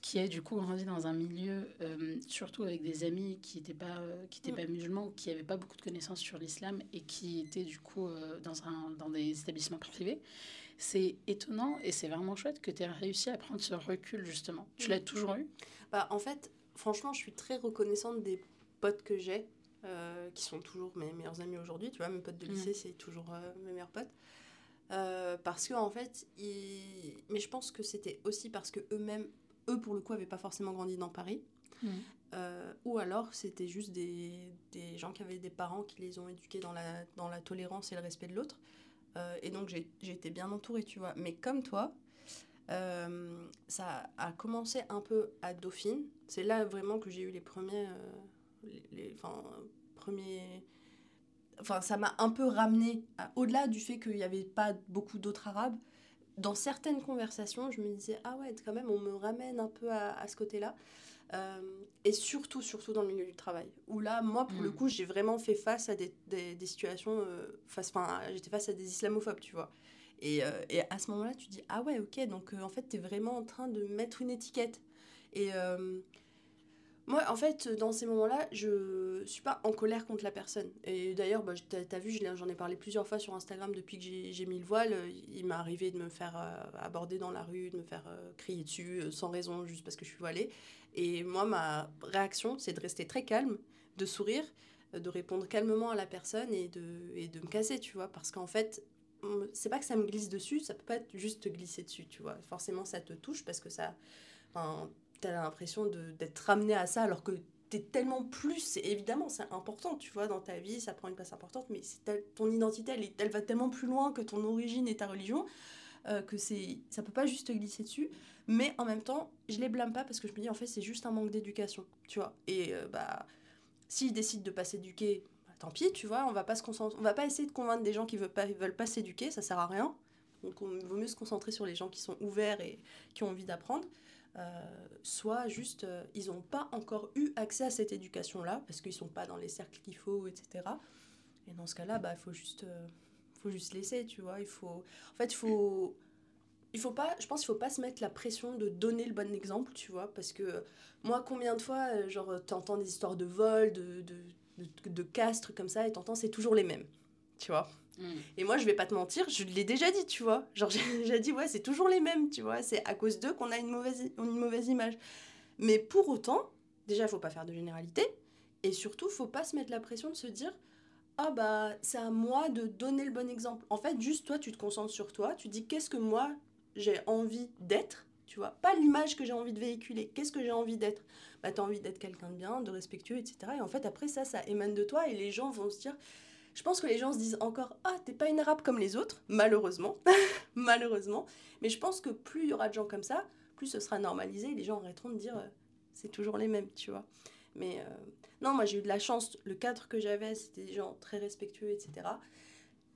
qui as du coup grandi dans un milieu euh, surtout avec des amis qui n'étaient pas euh, qui étaient mm. pas musulmans ou qui n'avaient pas beaucoup de connaissances sur l'islam et qui étaient du coup dans un dans des établissements privés c'est étonnant et c'est vraiment chouette que tu aies réussi à prendre ce recul justement tu l'as mm. toujours eu? Bah en fait franchement je suis très reconnaissante des potes que j'ai euh, qui sont toujours mes meilleurs amis aujourd'hui. Tu vois, mes potes de lycée, mm. c'est toujours euh, mes meilleurs potes. Euh, parce que en fait, ils... mais je pense que c'était aussi parce que eux-mêmes, eux pour le coup, n'avaient pas forcément grandi dans Paris. Mm. ou alors c'était juste des, des, gens qui avaient des parents qui les ont éduqués dans la, dans la tolérance et le respect de l'autre. et donc j'ai été bien entourée, tu vois. Mais comme toi, ça a commencé un peu à Dauphine. C'est là vraiment que j'ai eu les premiers, les, enfin, premiers... Enfin, ça m'a un peu ramené, au-delà du fait qu'il n'y avait pas beaucoup d'autres arabes, dans certaines conversations, je me disais, ah ouais, quand même, on me ramène un peu à, ce côté-là. Euh, et surtout, surtout dans le milieu du travail. Où là, moi, pour le mm. coup, j'ai vraiment fait face à des, des, situations, euh, face, enfin, j'étais face à des islamophobes, tu vois. Et, euh, et à ce moment-là, tu dis, ah ouais, ok, donc en fait, tu es vraiment en train de mettre une étiquette. Et moi, en fait, dans ces moments-là, je suis pas en colère contre la personne. Et d'ailleurs, bah, tu as, vu, j'en ai parlé plusieurs fois sur Instagram depuis que j'ai mis le voile. Il m'est arrivé de me faire euh, aborder dans la rue, de me faire euh, crier dessus euh, sans raison, juste parce que je suis voilée. Et moi, ma réaction, c'est de rester très calme, de sourire, de répondre calmement à la personne et de, et de me casser, tu vois. Parce qu'en fait, c'est pas que ça me glisse dessus, ça peut pas être juste te glisser dessus, tu vois. Forcément, ça te touche parce que ça as l'impression d'être ramené à ça alors que tu es tellement plus, évidemment c'est important, tu vois, dans ta vie, ça prend une place importante, mais ton identité, elle, elle, va tellement plus loin que ton origine et ta religion, euh, que c'est ça peut pas juste te glisser dessus. Mais en même temps, je les blâme pas parce que je me dis, en fait, c'est juste un manque d'éducation, tu vois. Et euh, bah, s'ils décident de pas s'éduquer, bah, tant pis, tu vois, on va pas se concentrer, on va pas essayer de convaincre des gens qui veulent veulent pas s'éduquer, ça sert à rien. Donc, il vaut mieux se concentrer sur les gens qui sont ouverts et qui ont envie d'apprendre. Euh, soit juste euh, ils n'ont pas encore eu accès à cette éducation-là parce qu'ils sont pas dans les cercles qu'il faut, etc. Et dans ce cas-là, bah, il faut juste, euh, faut juste laisser, tu vois. Il faut, en fait, il faut, il faut pas, je pense qu'il faut pas se mettre la pression de donner le bon exemple, tu vois, parce que moi, combien de fois, genre, entends des histoires de vol, de, de, de, de castres comme ça, et t'entends, c'est toujours les mêmes, tu vois. Mm. Et moi, je vais pas te mentir, je l'ai déjà dit, tu vois. Genre, j'ai (laughs) déjà dit, ouais, c'est toujours les mêmes, tu vois. C'est à cause d'eux qu'on a une mauvaise, une mauvaise image. Mais pour autant, déjà, faut pas faire de généralité. Et surtout, faut pas se mettre la pression de se dire, ah bah, c'est à moi de donner le bon exemple. En fait, juste toi, tu te concentres sur toi, tu dis, qu'est-ce que moi, j'ai envie d'être? Tu vois, pas l'image que j'ai envie de véhiculer. Qu'est-ce que j'ai envie d'être? Bah, as envie d'être quelqu'un de bien, de respectueux, etc. Et en fait, après ça, ça émane de toi et les gens vont se dire, je pense que les gens se disent encore Ah, t'es pas une arabe comme les autres, malheureusement. (laughs) malheureusement. Mais je pense que plus il y aura de gens comme ça, plus ce sera normalisé et les gens arrêteront de dire euh, C'est toujours les mêmes, tu vois. Mais euh, non, moi j'ai eu de la chance. Le cadre que j'avais, c'était des gens très respectueux, etc.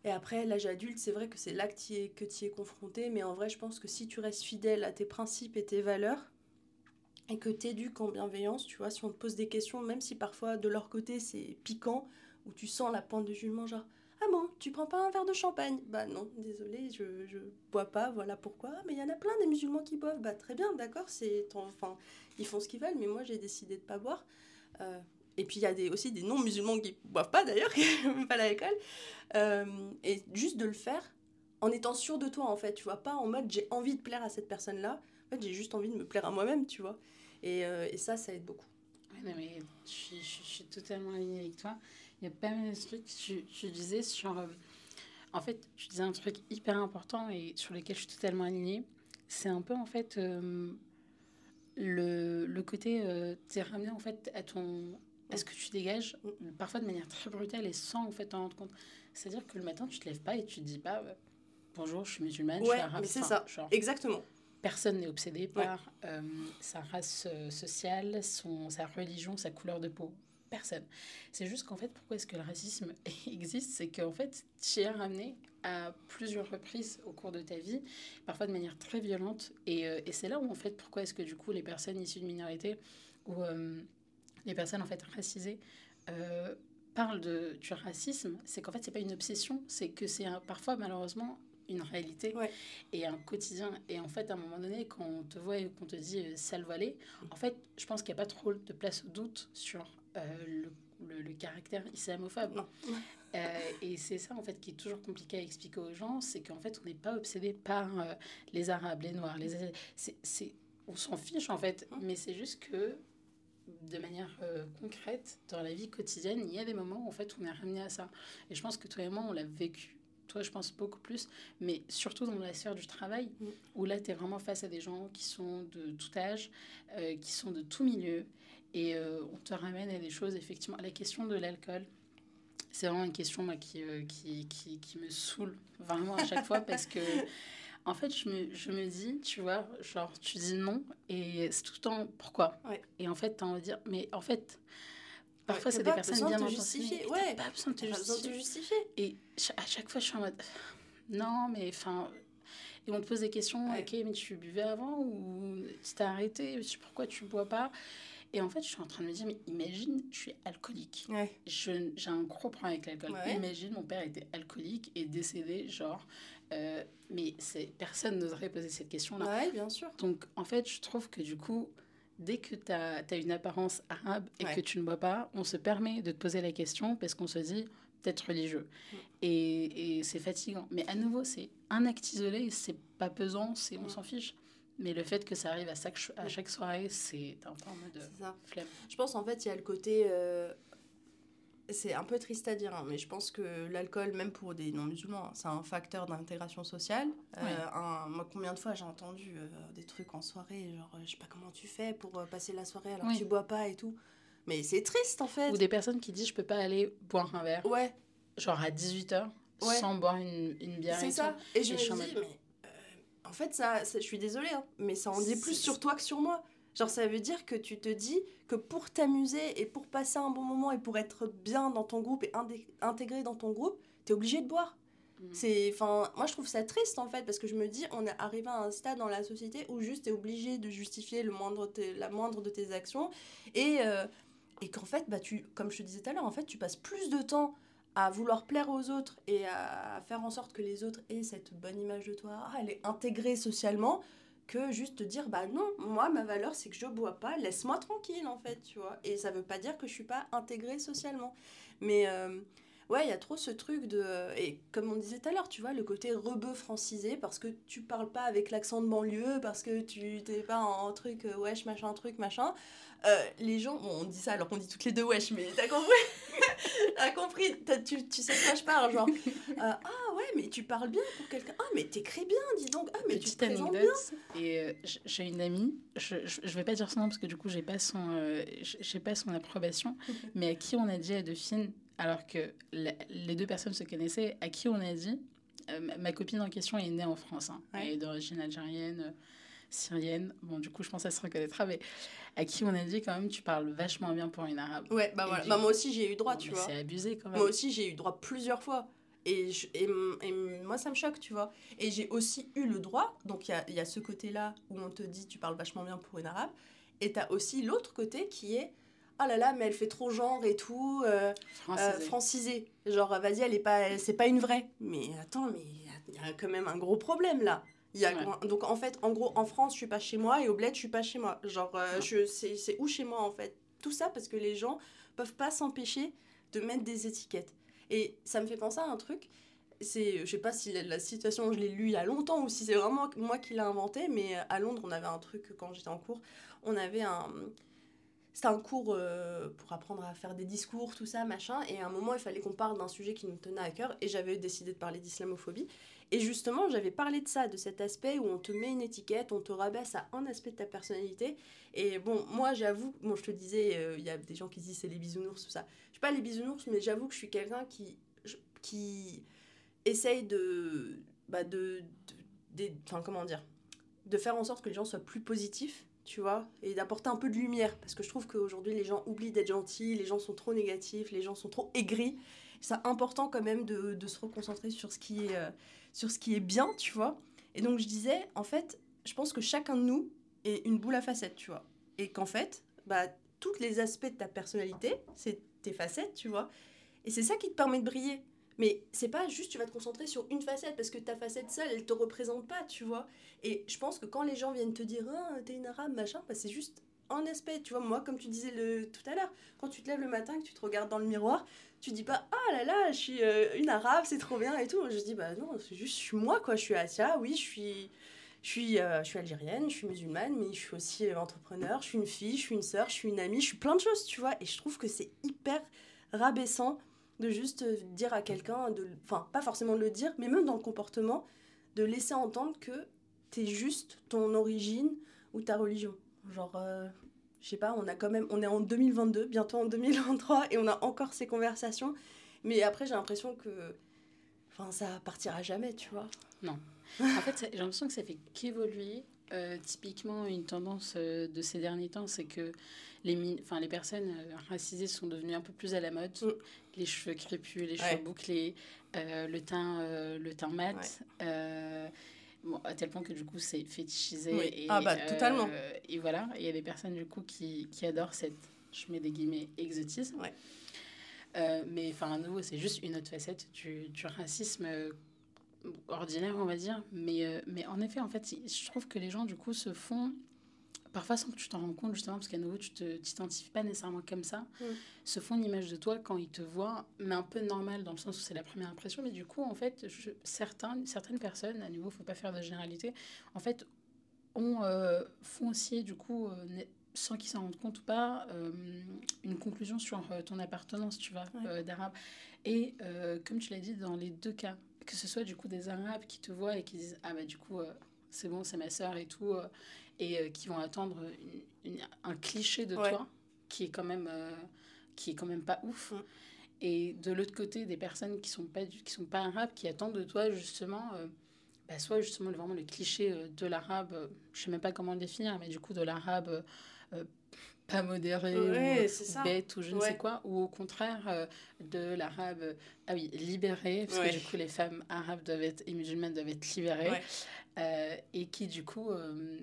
Et après, l'âge adulte, c'est vrai que c'est là que tu es, es confronté. Mais en vrai, je pense que si tu restes fidèle à tes principes et tes valeurs, et que tu éduques en bienveillance, tu vois, si on te pose des questions, même si parfois de leur côté c'est piquant, où tu sens la pente de jugement, genre Ah bon, tu prends pas un verre de champagne? Bah non, désolé, je, je bois pas, voilà pourquoi. Mais il y en a plein des musulmans qui boivent. Bah très bien, d'accord, c'est enfin, ils font ce qu'ils veulent, mais moi j'ai décidé de pas boire. Euh, et puis il y a des, aussi des non-musulmans qui boivent pas d'ailleurs, (laughs) qui même pas l'alcool. Euh, et juste de le faire en étant sûr de toi en fait, tu vois, pas en mode j'ai envie de plaire à cette personne-là. En fait, j'ai juste envie de me plaire à moi-même, tu vois. Et, euh, et, ça, ça aide beaucoup. non, mais je, je, suis totalement alignée avec toi. Il y a pas mal de trucs. Je, disais sur. Euh, en fait, je disais un truc hyper important et sur lequel je suis totalement alignée. C'est un peu, en fait, euh, le, le côté. Euh, t'es ramené, en fait, à ton. à ce que tu dégages, parfois de manière très brutale et sans, en fait, t'en rendre compte. C'est-à-dire que le matin, tu te lèves pas et tu te dis pas. bonjour, je suis musulmane, Ouais, je suis arabe. mais c'est Enfin, ça. genre, Exactement. personne n'est obsédé Ouais. par euh, sa race euh, sociale, son, sa religion, sa couleur de peau. Personne. C'est juste qu'en fait, pourquoi est-ce que le racisme (laughs) existe? C'est qu'en fait, tu es ramené à plusieurs reprises au cours de ta vie, parfois de manière très violente. Et, euh, et c'est là où, en fait, pourquoi est-ce que du coup, les personnes issues de minorités ou euh, les personnes en fait racisées euh, parlent de, du racisme, c'est qu'en fait, c'est pas une obsession, c'est que c'est parfois, malheureusement, une réalité Ouais. et un quotidien. Et en fait, à un moment donné, quand on te voit et qu'on te dit euh, sale voilé, en fait, je pense qu'il n'y a pas trop de place au doute sur le, le- le caractère islamophobe. Non. Euh, et c'est ça, en fait, qui est toujours compliqué à expliquer aux gens, c'est qu'en fait, on n'est pas obsédé par euh, les Arabes, les Noirs, les. C'est, c'est- on s'en fiche, en fait, Mm. mais c'est juste que de manière euh, concrète, dans la vie quotidienne, il y a des moments où en fait on est ramené à ça. Et je pense que toi et moi, on l'a vécu. Toi, je pense beaucoup plus, mais surtout dans la sphère du travail, où là, tu es vraiment face à des gens qui sont de tout âge, euh, qui sont de tout milieu, et euh, on te ramène à des choses, effectivement. La question de l'alcool, c'est vraiment une question moi, qui, euh, qui, qui, qui me saoule vraiment à chaque fois, parce que, en fait, je me, je me dis, tu vois, genre, tu dis non, et c'est tout le temps pourquoi Ouais. Et en fait, tu as envie de dire, mais en fait, parfois, c'est des personnes bien de justifier, ouais. t'as pas besoin de te justifier. justifier. Et à chaque fois, je suis en mode non, mais enfin. Et on te pose des questions, Ouais. ok, mais tu buvais avant ou tu t'es arrêté? Pourquoi tu bois pas? Et en fait, je suis en train de me dire, mais imagine, je suis alcoolique. Ouais. Je- J'ai un gros problème avec l'alcool. Ouais. Imagine, mon père était alcoolique et décédé, genre. euh, mais c'est personne n'oserait poser cette question-là. Ouais, bien sûr. Donc, en fait, je trouve que du coup, dès que tu as, une apparence arabe et Ouais. que tu ne bois pas, on se permet de te poser la question parce qu'on se dit peut-être religieux. Mm. Et, et c'est fatigant. Mais à nouveau, c'est un acte isolé, c'est pas pesant, c'est on Mm. s'en fiche. Mais le fait que ça arrive à chaque, à chaque soirée, c'est un peu en mode euh, flemme. Je pense en fait, il y a le côté. euh, C'est un peu triste à dire, hein, mais je pense que l'alcool, même pour des non-musulmans, hein, c'est un facteur d'intégration sociale. Euh, un- moi, combien de fois j'ai entendu euh, des trucs en soirée, genre, je sais pas comment tu fais pour passer la soirée alors Oui. que tu bois pas et tout. Mais c'est triste en fait. Ou des personnes qui disent je peux pas aller boire un verre, Ouais, genre à 18h, Ouais. sans boire une, une bière c'est ça. tout. Et je Et me je suis en dis, mode- mais en fait, ça, ça- je suis désolée, hein, mais ça en dit plus sur toi que sur moi. Genre, ça veut dire que tu te dis que pour t'amuser et pour passer un bon moment et pour être bien dans ton groupe et intégré dans ton groupe, t'es obligé de boire. Mm. C'est, enfin, moi je trouve ça triste en fait parce que je me dis, on est arrivé à un stade dans la société où juste t'es obligé de justifier le moindre la moindre de tes actions et, euh, et qu'en fait, bah, tu, comme je te disais tout à l'heure, en fait, tu passes plus de temps à vouloir plaire aux autres et à faire en sorte que les autres aient cette bonne image de toi, ah, elle est intégrée socialement, que juste te dire, bah non, moi ma valeur c'est que je bois pas, laisse-moi tranquille en fait, tu vois. Et ça veut pas dire que je suis pas intégrée socialement. Mais euh, ouais, il y a trop ce truc de. Et comme on disait tout à l'heure, tu vois, le côté rebeu francisé, parce que tu parles pas avec l'accent de banlieue, parce que tu t'es pas en truc euh, wesh, machin, truc, machin. Euh, les gens, bon, on dit ça alors qu'on dit toutes les deux wesh, mais t'as compris (laughs) T'as compris T'as- tu, tu sais de quoi je parle, genre. euh, ah ouais, mais tu parles bien pour quelqu'un. Ah, mais t'écris bien, dis donc. Ah, mais tu te Petite présentes bien. anecdote, et euh, j'ai une amie, je, je, je vais pas dire son nom parce que du coup j'ai pas son, euh, j'ai pas son approbation, (laughs) mais à qui on a dit à Dauphine, alors que la- les deux personnes se connaissaient, à qui on a dit, euh, ma, copine en question est née en France, hein, Ouais. elle est d'origine algérienne, euh, syrienne, bon du coup je pense qu'elle se reconnaîtra, mais à qui on a dit quand même tu parles vachement bien pour une arabe. Ouais, bah voilà. Bah, moi aussi, j'ai eu droit, tu mais vois. C'est abusé quand même. Moi aussi, j'ai eu droit plusieurs fois. Et, je- et, m- et m- moi, ça me choque, tu vois. Et j'ai aussi eu le droit. Donc, il y a, il y a ce côté-là où on te dit tu parles vachement bien pour une arabe. Et tu as aussi l'autre côté qui est oh là là, mais elle fait trop genre et tout, euh, Francisé. euh, francisé. Genre, vas-y, elle est pas, c'est pas une vraie. Mais attends, mais il y a- il y, a quand même un gros problème là. Y a, Ouais. Donc, en fait, en gros, en France, je suis pas chez moi et au bled, je suis pas chez moi. Genre, euh, je, c'est, c'est où chez moi en fait? Tout ça parce que les gens peuvent pas s'empêcher de mettre des étiquettes. Et ça me fait penser à un truc. C'est, je sais pas si la, la citation, je l'ai lu il y a longtemps ou si c'est vraiment moi qui l'ai inventé, mais à Londres, on avait un truc quand j'étais en cours. On avait un. C'était un cours euh, pour apprendre à faire des discours, tout ça, machin. Et à un moment, il fallait qu'on parle d'un sujet qui nous tenait à cœur. Et j'avais décidé de parler d'islamophobie. Et justement, j'avais parlé de ça, de cet aspect où on te met une étiquette, on te rabaisse à un aspect de ta personnalité. Et bon, moi, j'avoue, bon, je te disais, euh, il y a des gens qui disent c'est les bisounours, tout ça. Je suis pas les bisounours, mais j'avoue que je suis quelqu'un qui, qui essaye de bah, de, enfin, comment dire, de faire en sorte que les gens soient plus positifs, tu vois, et d'apporter un peu de lumière. Parce que je trouve qu'aujourd'hui, les gens oublient d'être gentils, les gens sont trop négatifs, les gens sont trop aigris. C'est important quand même de, de, se reconcentrer sur ce, qui est, euh, sur ce qui est bien, tu vois. Et donc, je disais, en fait, je pense que chacun de nous est une boule à facettes, tu vois. Et qu'en fait, bah, tous les aspects de ta personnalité, c'est tes facettes, tu vois. Et c'est ça qui te permet de briller. Mais c'est pas juste tu vas te concentrer sur une facette parce que ta facette seule, elle te représente pas, tu vois. Et je pense que quand les gens viennent te dire ah, t'es une arabe, machin, bah, c'est juste un aspect, tu vois. Moi, comme tu disais tout à l'heure, quand tu te lèves le matin, que tu te regardes dans le miroir, tu dis pas ah là là, je suis euh, une arabe, c'est trop bien et tout. Je dis bah non, c'est juste je suis moi quoi, je suis Asia, oui, je suis. Je suis, euh, je suis algérienne, je suis musulmane, mais je suis aussi euh, entrepreneur, je suis une fille, je suis une sœur, je suis une amie, je suis plein de choses, tu vois. Et je trouve que c'est hyper rabaissant de juste dire à quelqu'un, enfin, pas forcément de le dire, mais même dans le comportement, de laisser entendre que t'es juste ton origine ou ta religion. Genre, euh, je sais pas, on a quand même, on est en 2022, bientôt en 2023, et on a encore ces conversations. Mais après, j'ai l'impression que, enfin, ça partira jamais, tu vois. Non. En fait, j'ai l'impression que ça fait qu'évoluer. Euh, typiquement, une tendance euh, de ces derniers temps, c'est que les, enfin, les personnes euh, racisées sont devenues un peu plus à la mode. Mm. Les cheveux crépus, les cheveux bouclés, le, teint, le teint mat. Bon, à tel point que du coup c'est fétichisé. Et, ah bah totalement. et voilà, il y a des personnes du coup qui, qui, adorent cette, je mets des guillemets, exotisme. mais enfin à nouveau c'est juste une autre facette du, du racisme ordinaire, on va dire. Mais, euh, mais en effet, en fait, je trouve que les gens, du coup, se font, parfois sans que tu t'en rends compte, justement, parce qu'à nouveau, tu ne t'identifies pas nécessairement comme ça, mm. se font une image de toi quand ils te voient, mais un peu normal, dans le sens où c'est la première impression. Mais du coup, en fait, certains, certaines personnes, à nouveau, il ne faut pas faire de généralité, en fait, ont, euh, font aussi, du coup, euh, sans qu'ils s'en rendent compte ou pas, une conclusion sur ton appartenance, tu vois, d'arabe. Et comme tu l'as dit, dans les deux cas, que ce soit du coup des Arabes qui te voient et qui disent ah bah du coup euh, c'est bon c'est ma soeur et tout euh, et euh, qui vont attendre un cliché de toi qui est quand même qui est quand même pas ouf mm. et de l'autre côté des personnes qui sont pas qui sont pas arabes qui attendent de toi justement bah, soit justement vraiment le cliché de l'arabe je sais même pas comment le définir mais du coup de l'arabe pas modéré ou bête ou je ne sais quoi, ou au contraire euh, de l'arabe, ah oui, libéré, parce que du coup les femmes arabes doivent être, et musulmanes doivent être libérées, euh, et qui du coup euh,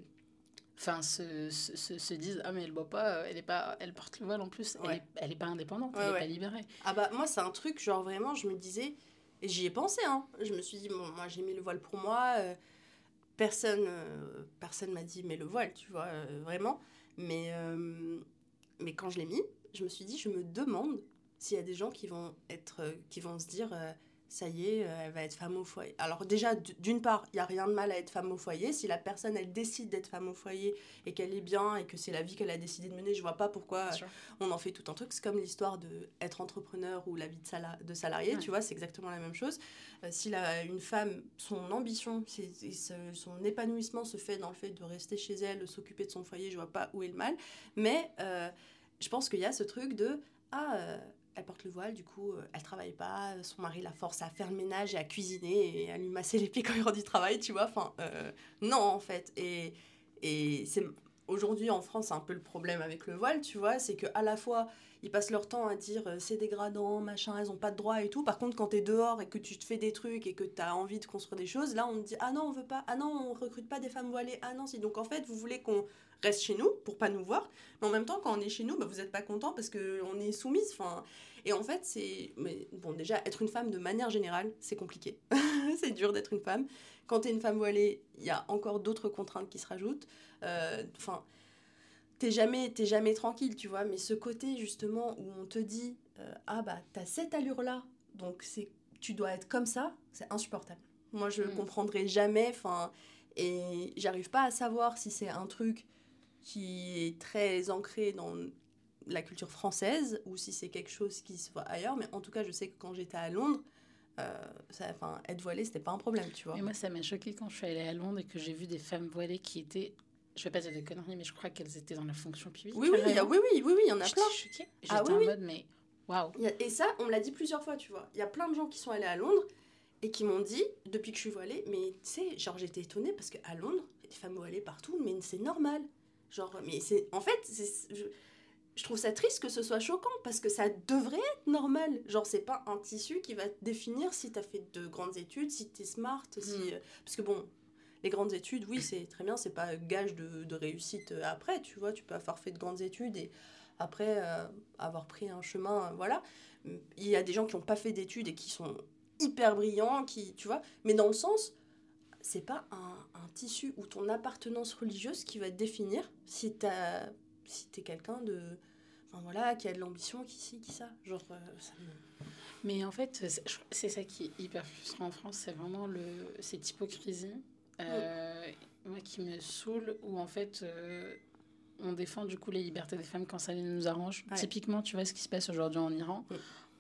enfin se, se, se, disent ah mais elle boit pas elle est pas elle porte le voile en plus elle, est, elle est pas indépendante elle est pas libérée. Ah bah moi c'est un truc genre vraiment je me disais et j'y ai pensé hein. Je me suis dit bon moi j'ai mis le voile pour moi personne personne m'a dit mais le voile tu vois vraiment mais, euh, mais quand je l'ai mis, je me suis dit, je me demande s'il y a des gens qui vont, être, euh, qui vont se dire, euh, ça y est, elle va être femme au foyer. Alors déjà, d'une part, il n'y a rien de mal à être femme au foyer. Si la personne, elle décide d'être femme au foyer et qu'elle est bien et que c'est la vie qu'elle a décidé de mener, je vois pas pourquoi on en fait tout un truc. C'est comme l'histoire d'être entrepreneur ou la vie de, de salarié, tu vois, c'est exactement la même chose. si la, une femme, son ambition, son épanouissement se fait dans le fait de rester chez elle, de s'occuper de son foyer, je vois pas où est le mal. Mais je pense qu'il y a ce truc de... Ah, elle porte le voile, du coup, euh, elle travaille pas, son mari la force à faire le ménage et à cuisiner et à lui masser les pieds quand il rentre du travail, tu vois. Enfin, euh, non, en fait. Et, et c'est aujourd'hui en France, c'est un peu le problème avec le voile, tu vois, c'est que à la fois ils passent leur temps à dire euh, c'est dégradant, machin, elles ont pas de droit et tout. Par contre, quand tu es dehors et que tu te fais des trucs et que tu as envie de construire des choses, là on te dit ah non, on veut pas, ah non, on recrute pas des femmes voilées, ah non, si. Donc en fait, vous voulez qu'on reste chez nous pour pas nous voir, mais en même temps, quand on est chez nous, bah, vous êtes pas content parce qu'on est soumise. Enfin, et en fait, c'est. Mais bon, déjà, être une femme de manière générale, c'est compliqué. (laughs) c'est dur d'être une femme. Quand tu es une femme voilée, il y a encore d'autres contraintes qui se rajoutent. Euh, enfin t'es jamais, jamais tranquille, tu vois. Mais ce côté, justement, où on te dit, euh, ah bah, t'as cette allure-là, donc c'est, tu dois être comme ça, c'est insupportable. Moi, je ne mm. comprendrai jamais, enfin, et j'arrive pas à savoir si c'est un truc qui est très ancré dans la culture française ou si c'est quelque chose qui se voit ailleurs. Mais en tout cas, je sais que quand j'étais à Londres, euh, ça, être voilée, c'était pas un problème, tu vois. Et moi, ça m'a choqué quand je suis allée à Londres et que j'ai vu des femmes voilées qui étaient je vais pas dire de conneries, mais je crois qu'elles étaient dans la fonction publique. Oui, oui, oui, oui, oui, oui, il y en a plein. J'étais ah, oui, en mode, mais waouh. Et ça, on me l'a dit plusieurs fois, tu vois. Il y a plein de gens qui sont allés à Londres et qui m'ont dit, depuis que je suis voilée, mais tu sais, genre j'étais étonnée parce qu'à Londres, il y a des femmes voilées partout, mais c'est normal. Genre, mais c'est. En fait, je, je, trouve ça triste que ce soit choquant parce que ça devrait être normal. Genre, c'est pas un tissu qui va te définir si t'as fait de grandes études, si t'es smart, si. Hmm. Euh, parce que bon, les grandes études, oui, c'est très bien, c'est pas gage de, de, réussite euh, après, tu vois, tu peux avoir fait de grandes études et après euh, avoir pris un chemin, voilà. Il y a des gens qui n'ont pas fait d'études et qui sont hyper brillants, qui, tu vois, mais dans le sens, c'est pas un, tissu ou ton appartenance religieuse qui va te définir si t'as si t'es quelqu'un de enfin voilà qui a de l'ambition qui ci qui ça. Genre euh, ça mais en fait c'est ça qui est hyper frustrant en France c'est vraiment le cette hypocrisie euh, moi qui me saoule où en fait euh, on défend du coup les libertés des femmes quand ça nous arrange. Typiquement tu vois ce qui se passe aujourd'hui en Iran.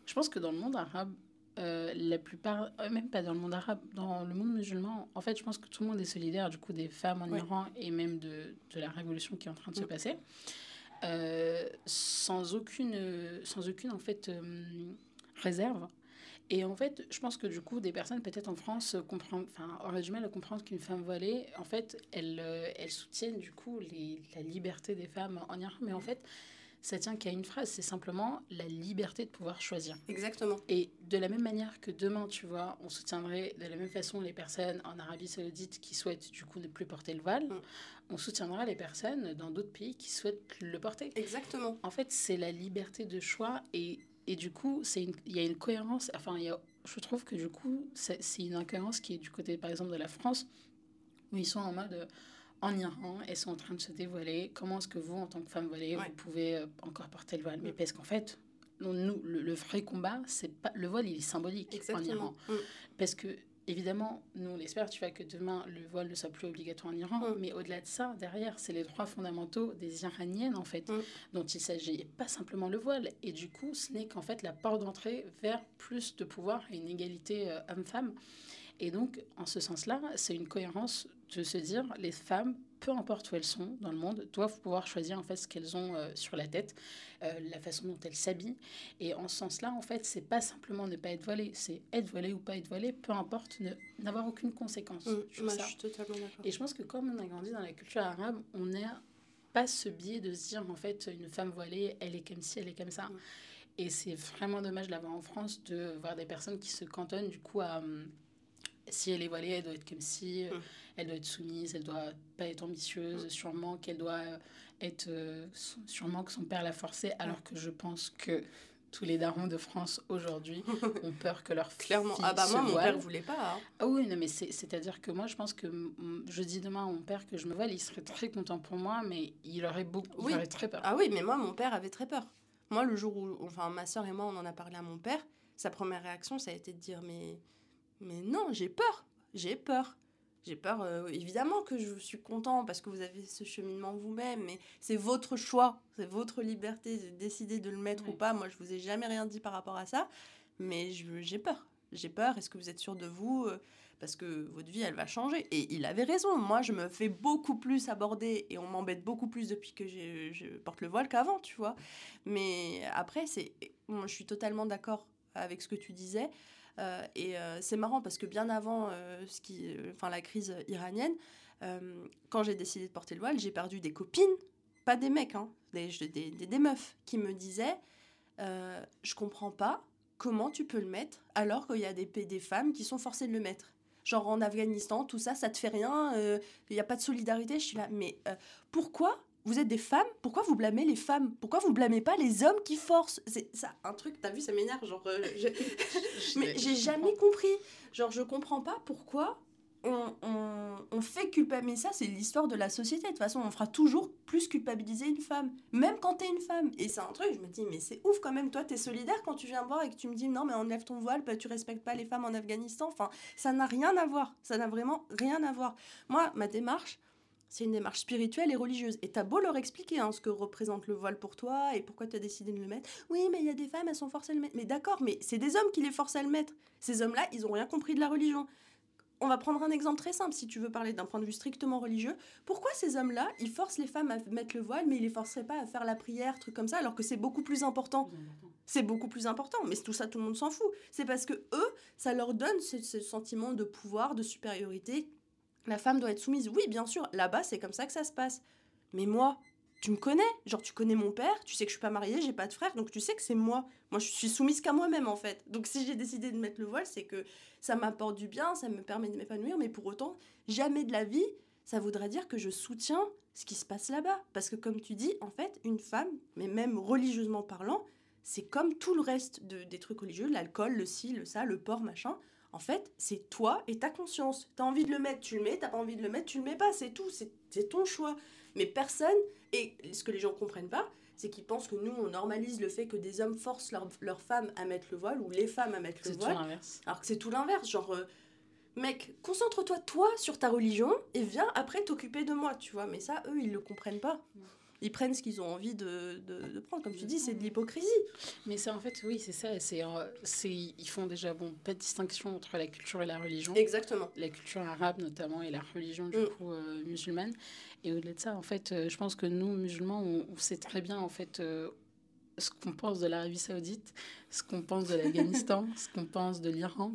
Je pense que dans le monde arabe euh, la plupart, euh, même pas dans le monde arabe, dans le monde musulman, en fait, je pense que tout le monde est solidaire du coup des femmes en Iran et même de, de, la révolution qui est en train de se mm. passer, euh, sans aucune, sans aucune en fait réserve. Et en fait, je pense que du coup, des personnes peut-être en France comprennent, enfin, auraient du mal à comprendre qu'une femme voilée, en fait, elle, elle soutienne du coup les, la liberté des femmes en Iran, mais en mm. fait ça tient qu'à une phrase, c'est simplement la liberté de pouvoir choisir. Exactement. Et de la même manière que demain, tu vois, on soutiendrait de la même façon les personnes en Arabie Saoudite qui souhaitent du coup ne plus porter le voile, mm. on soutiendra les personnes dans d'autres pays qui souhaitent le porter. Exactement. En fait, c'est la liberté de choix et, et du coup, il y a une cohérence, enfin, y a, je trouve que du coup, c'est une incohérence qui est du côté, par exemple, de la France, où ils sont en mode en Iran, elles sont en train de se dévoiler. Comment est-ce que vous, en tant que femme voilée, vous pouvez euh, encore porter le voile? Mais mm. parce qu'en fait, nous, le, le, vrai combat, c'est pas le voile, il est symbolique en Iran. Mm. Parce que évidemment, nous on espère, tu vois, que demain le voile ne soit plus obligatoire en Iran. Mm. Mais au-delà de ça, derrière, c'est les droits fondamentaux des Iraniennes en fait, dont il s'agit, et pas simplement le voile. Et du coup, ce n'est qu'en fait la porte d'entrée vers plus de pouvoir et une égalité euh, homme-femme. Et donc, en ce sens-là, c'est une cohérence de se dire les femmes, peu importe où elles sont dans le monde, doivent pouvoir choisir en fait ce qu'elles ont euh, sur la tête, euh, la façon dont elles s'habillent. Et en ce sens-là, en fait, c'est pas simplement ne pas être voilée, c'est être voilée ou pas être voilée, peu importe, n'avoir aucune conséquence. Mmh, Je suis totalement d'accord. Et je pense que comme on a grandi dans la culture arabe, on n'a pas ce biais de se dire en fait une femme voilée, elle est comme ci, elle est comme ça. Mmh. Et c'est vraiment dommage d'avoir en France de voir des personnes qui se cantonnent du coup à hum, si elle est voilée, elle doit être comme si. Elle doit être soumise, elle doit pas être ambitieuse, mm. sûrement qu'elle doit euh, être, euh, sûrement que son père l'a forcée, alors que je pense que tous les darons de France aujourd'hui (laughs) ont peur que leur Clairement. ah bah moi, mon père voulait pas. Hein. Ah oui, non, mais c'est-à-dire que moi, je pense que je dis demain à mon père que je me voile, il serait très content pour moi, mais il aurait beaucoup, oui. il aurait très peur. Ah oui, mais moi, mon père avait très peur. Moi, le jour où, enfin, ma soeur et moi, on en a parlé à mon père, sa première réaction, ça a été de dire, mais mais non, j'ai peur. J'ai peur. J'ai peur, euh, évidemment que je suis content parce que vous avez ce cheminement vous-même, mais c'est votre choix, c'est votre liberté de décider de le mettre ou pas. Moi, je vous ai jamais rien dit par rapport à ça, mais j'ai peur. J'ai peur. Est-ce que vous êtes sûr de vous euh, Parce que votre vie, elle va changer? Et il avait raison. Moi, je me fais beaucoup plus aborder et on m'embête beaucoup plus depuis que je porte le voile qu'avant, tu vois. Mais après, c'est, je suis totalement d'accord avec ce que tu disais. Euh, et euh, c'est marrant parce que bien avant euh, la crise iranienne, quand j'ai décidé de porter le voile, j'ai perdu des copines, pas des mecs, hein, des, meufs, qui me disaient Je comprends pas comment tu peux le mettre alors qu'il y a des, des femmes qui sont forcées de le mettre genre en Afghanistan, tout ça, ça te fait rien, il n'y a pas de solidarité. Je suis là, mais pourquoi vous êtes des femmes, pourquoi vous blâmez les femmes? Pourquoi vous blâmez pas les hommes qui forcent? C'est ça, un truc, t'as vu, ça m'énerve, genre... Euh, (laughs) (laughs) mais j'ai jamais compris. Genre, je comprends pas pourquoi on, on, on fait culpabiliser ça, c'est l'histoire de la société. De toute façon, on fera toujours plus culpabiliser une femme, même quand t'es une femme. Et c'est un truc, je me dis, mais c'est ouf quand même, toi, t'es solidaire quand tu viens me voir et que tu me dis, non, mais enlève ton voile, bah, tu respectes pas les femmes en Afghanistan. Enfin, ça n'a rien à voir. Ça n'a vraiment rien à voir. Moi, ma démarche, c'est une démarche spirituelle et religieuse. Et t'as beau leur expliquer hein, ce que représente le voile pour toi et pourquoi tu as décidé de le mettre. Oui, mais il y a des femmes, elles sont forcées à le mettre. Mais d'accord, mais c'est des hommes qui les forcent à le mettre. Ces hommes-là, ils ont rien compris de la religion. On va prendre un exemple très simple si tu veux parler d'un point de vue strictement religieux. Pourquoi ces hommes-là, ils forcent les femmes à mettre le voile, mais ils les forceraient pas à faire la prière, truc comme ça, alors que c'est beaucoup plus important? C'est beaucoup plus important, mais tout ça, tout le monde s'en fout. C'est parce que eux, ça leur donne ce, ce sentiment de pouvoir, de supériorité. La femme doit être soumise. Oui, bien sûr, là-bas, c'est comme ça que ça se passe. Mais moi, tu me connais, genre tu connais mon père, tu sais que je suis pas mariée, j'ai pas de frère, donc tu sais que c'est moi. Moi, je suis soumise qu'à moi-même en fait. Donc si j'ai décidé de mettre le voile, c'est que ça m'apporte du bien, ça me permet de m'épanouir, mais pour autant, jamais de la vie, ça voudrait dire que je soutiens ce qui se passe là-bas. Parce que comme tu dis, en fait, une femme, mais même religieusement parlant, c'est comme tout le reste de, des trucs religieux, l'alcool, le ci, le ça, le porc, machin. En fait, c'est toi et ta conscience. T'as envie de le mettre, tu le mets. T'as pas envie de le mettre, tu le mets pas. C'est tout. C'est ton choix. Mais personne, et ce que les gens comprennent pas, c'est qu'ils pensent que nous, on normalise le fait que des hommes forcent leurs leur femmes à mettre le voile ou les femmes à mettre le voile. C'est tout l'inverse. Alors que c'est tout l'inverse. Genre, euh, mec, concentre-toi toi sur ta religion et viens après t'occuper de moi, tu vois. Mais ça, eux, ils le comprennent pas ils prennent ce qu'ils ont envie de, de, prendre. Comme tu dis, c'est de l'hypocrisie. Mais c'est en fait, oui, c'est ça. C'est, euh, c'est, ils font déjà bon, pas de distinction entre la culture et la religion. Exactement. La culture arabe notamment et la religion du mm. coup euh, musulmane. Et au-delà de ça, en fait, euh, je pense que nous, musulmans, on, sait très bien en fait ce qu'on pense de l'Arabie saoudite, ce qu'on pense de l'Afghanistan, (laughs) ce qu'on pense de l'Iran.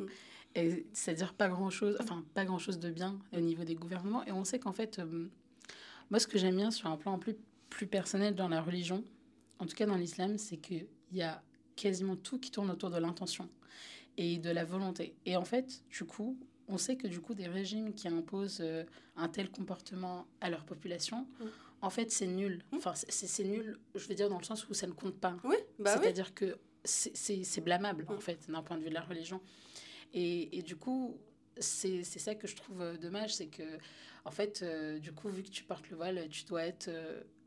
Mm. C'est-à-dire pas grand-chose, enfin pas grand-chose de bien au niveau des gouvernements. Et on sait qu'en fait, moi ce que j'aime bien sur un plan plus plus personnel dans la religion, en tout cas dans l'islam, c'est qu'il y a quasiment tout qui tourne autour de l'intention et de la volonté. Et en fait, du coup, on sait que du coup, des régimes qui imposent euh, un tel comportement à leur population, mm. en fait, c'est nul. Mm. Enfin, c'est nul, je veux dire, dans le sens où ça ne compte pas. Oui, bah C'est-à-dire que c'est blâmable, en mm. fait, d'un point de vue de la religion. Et, et du coup, c'est ça que je trouve euh, dommage, c'est que, en fait, euh, du coup, vu que tu portes le voile, tu dois être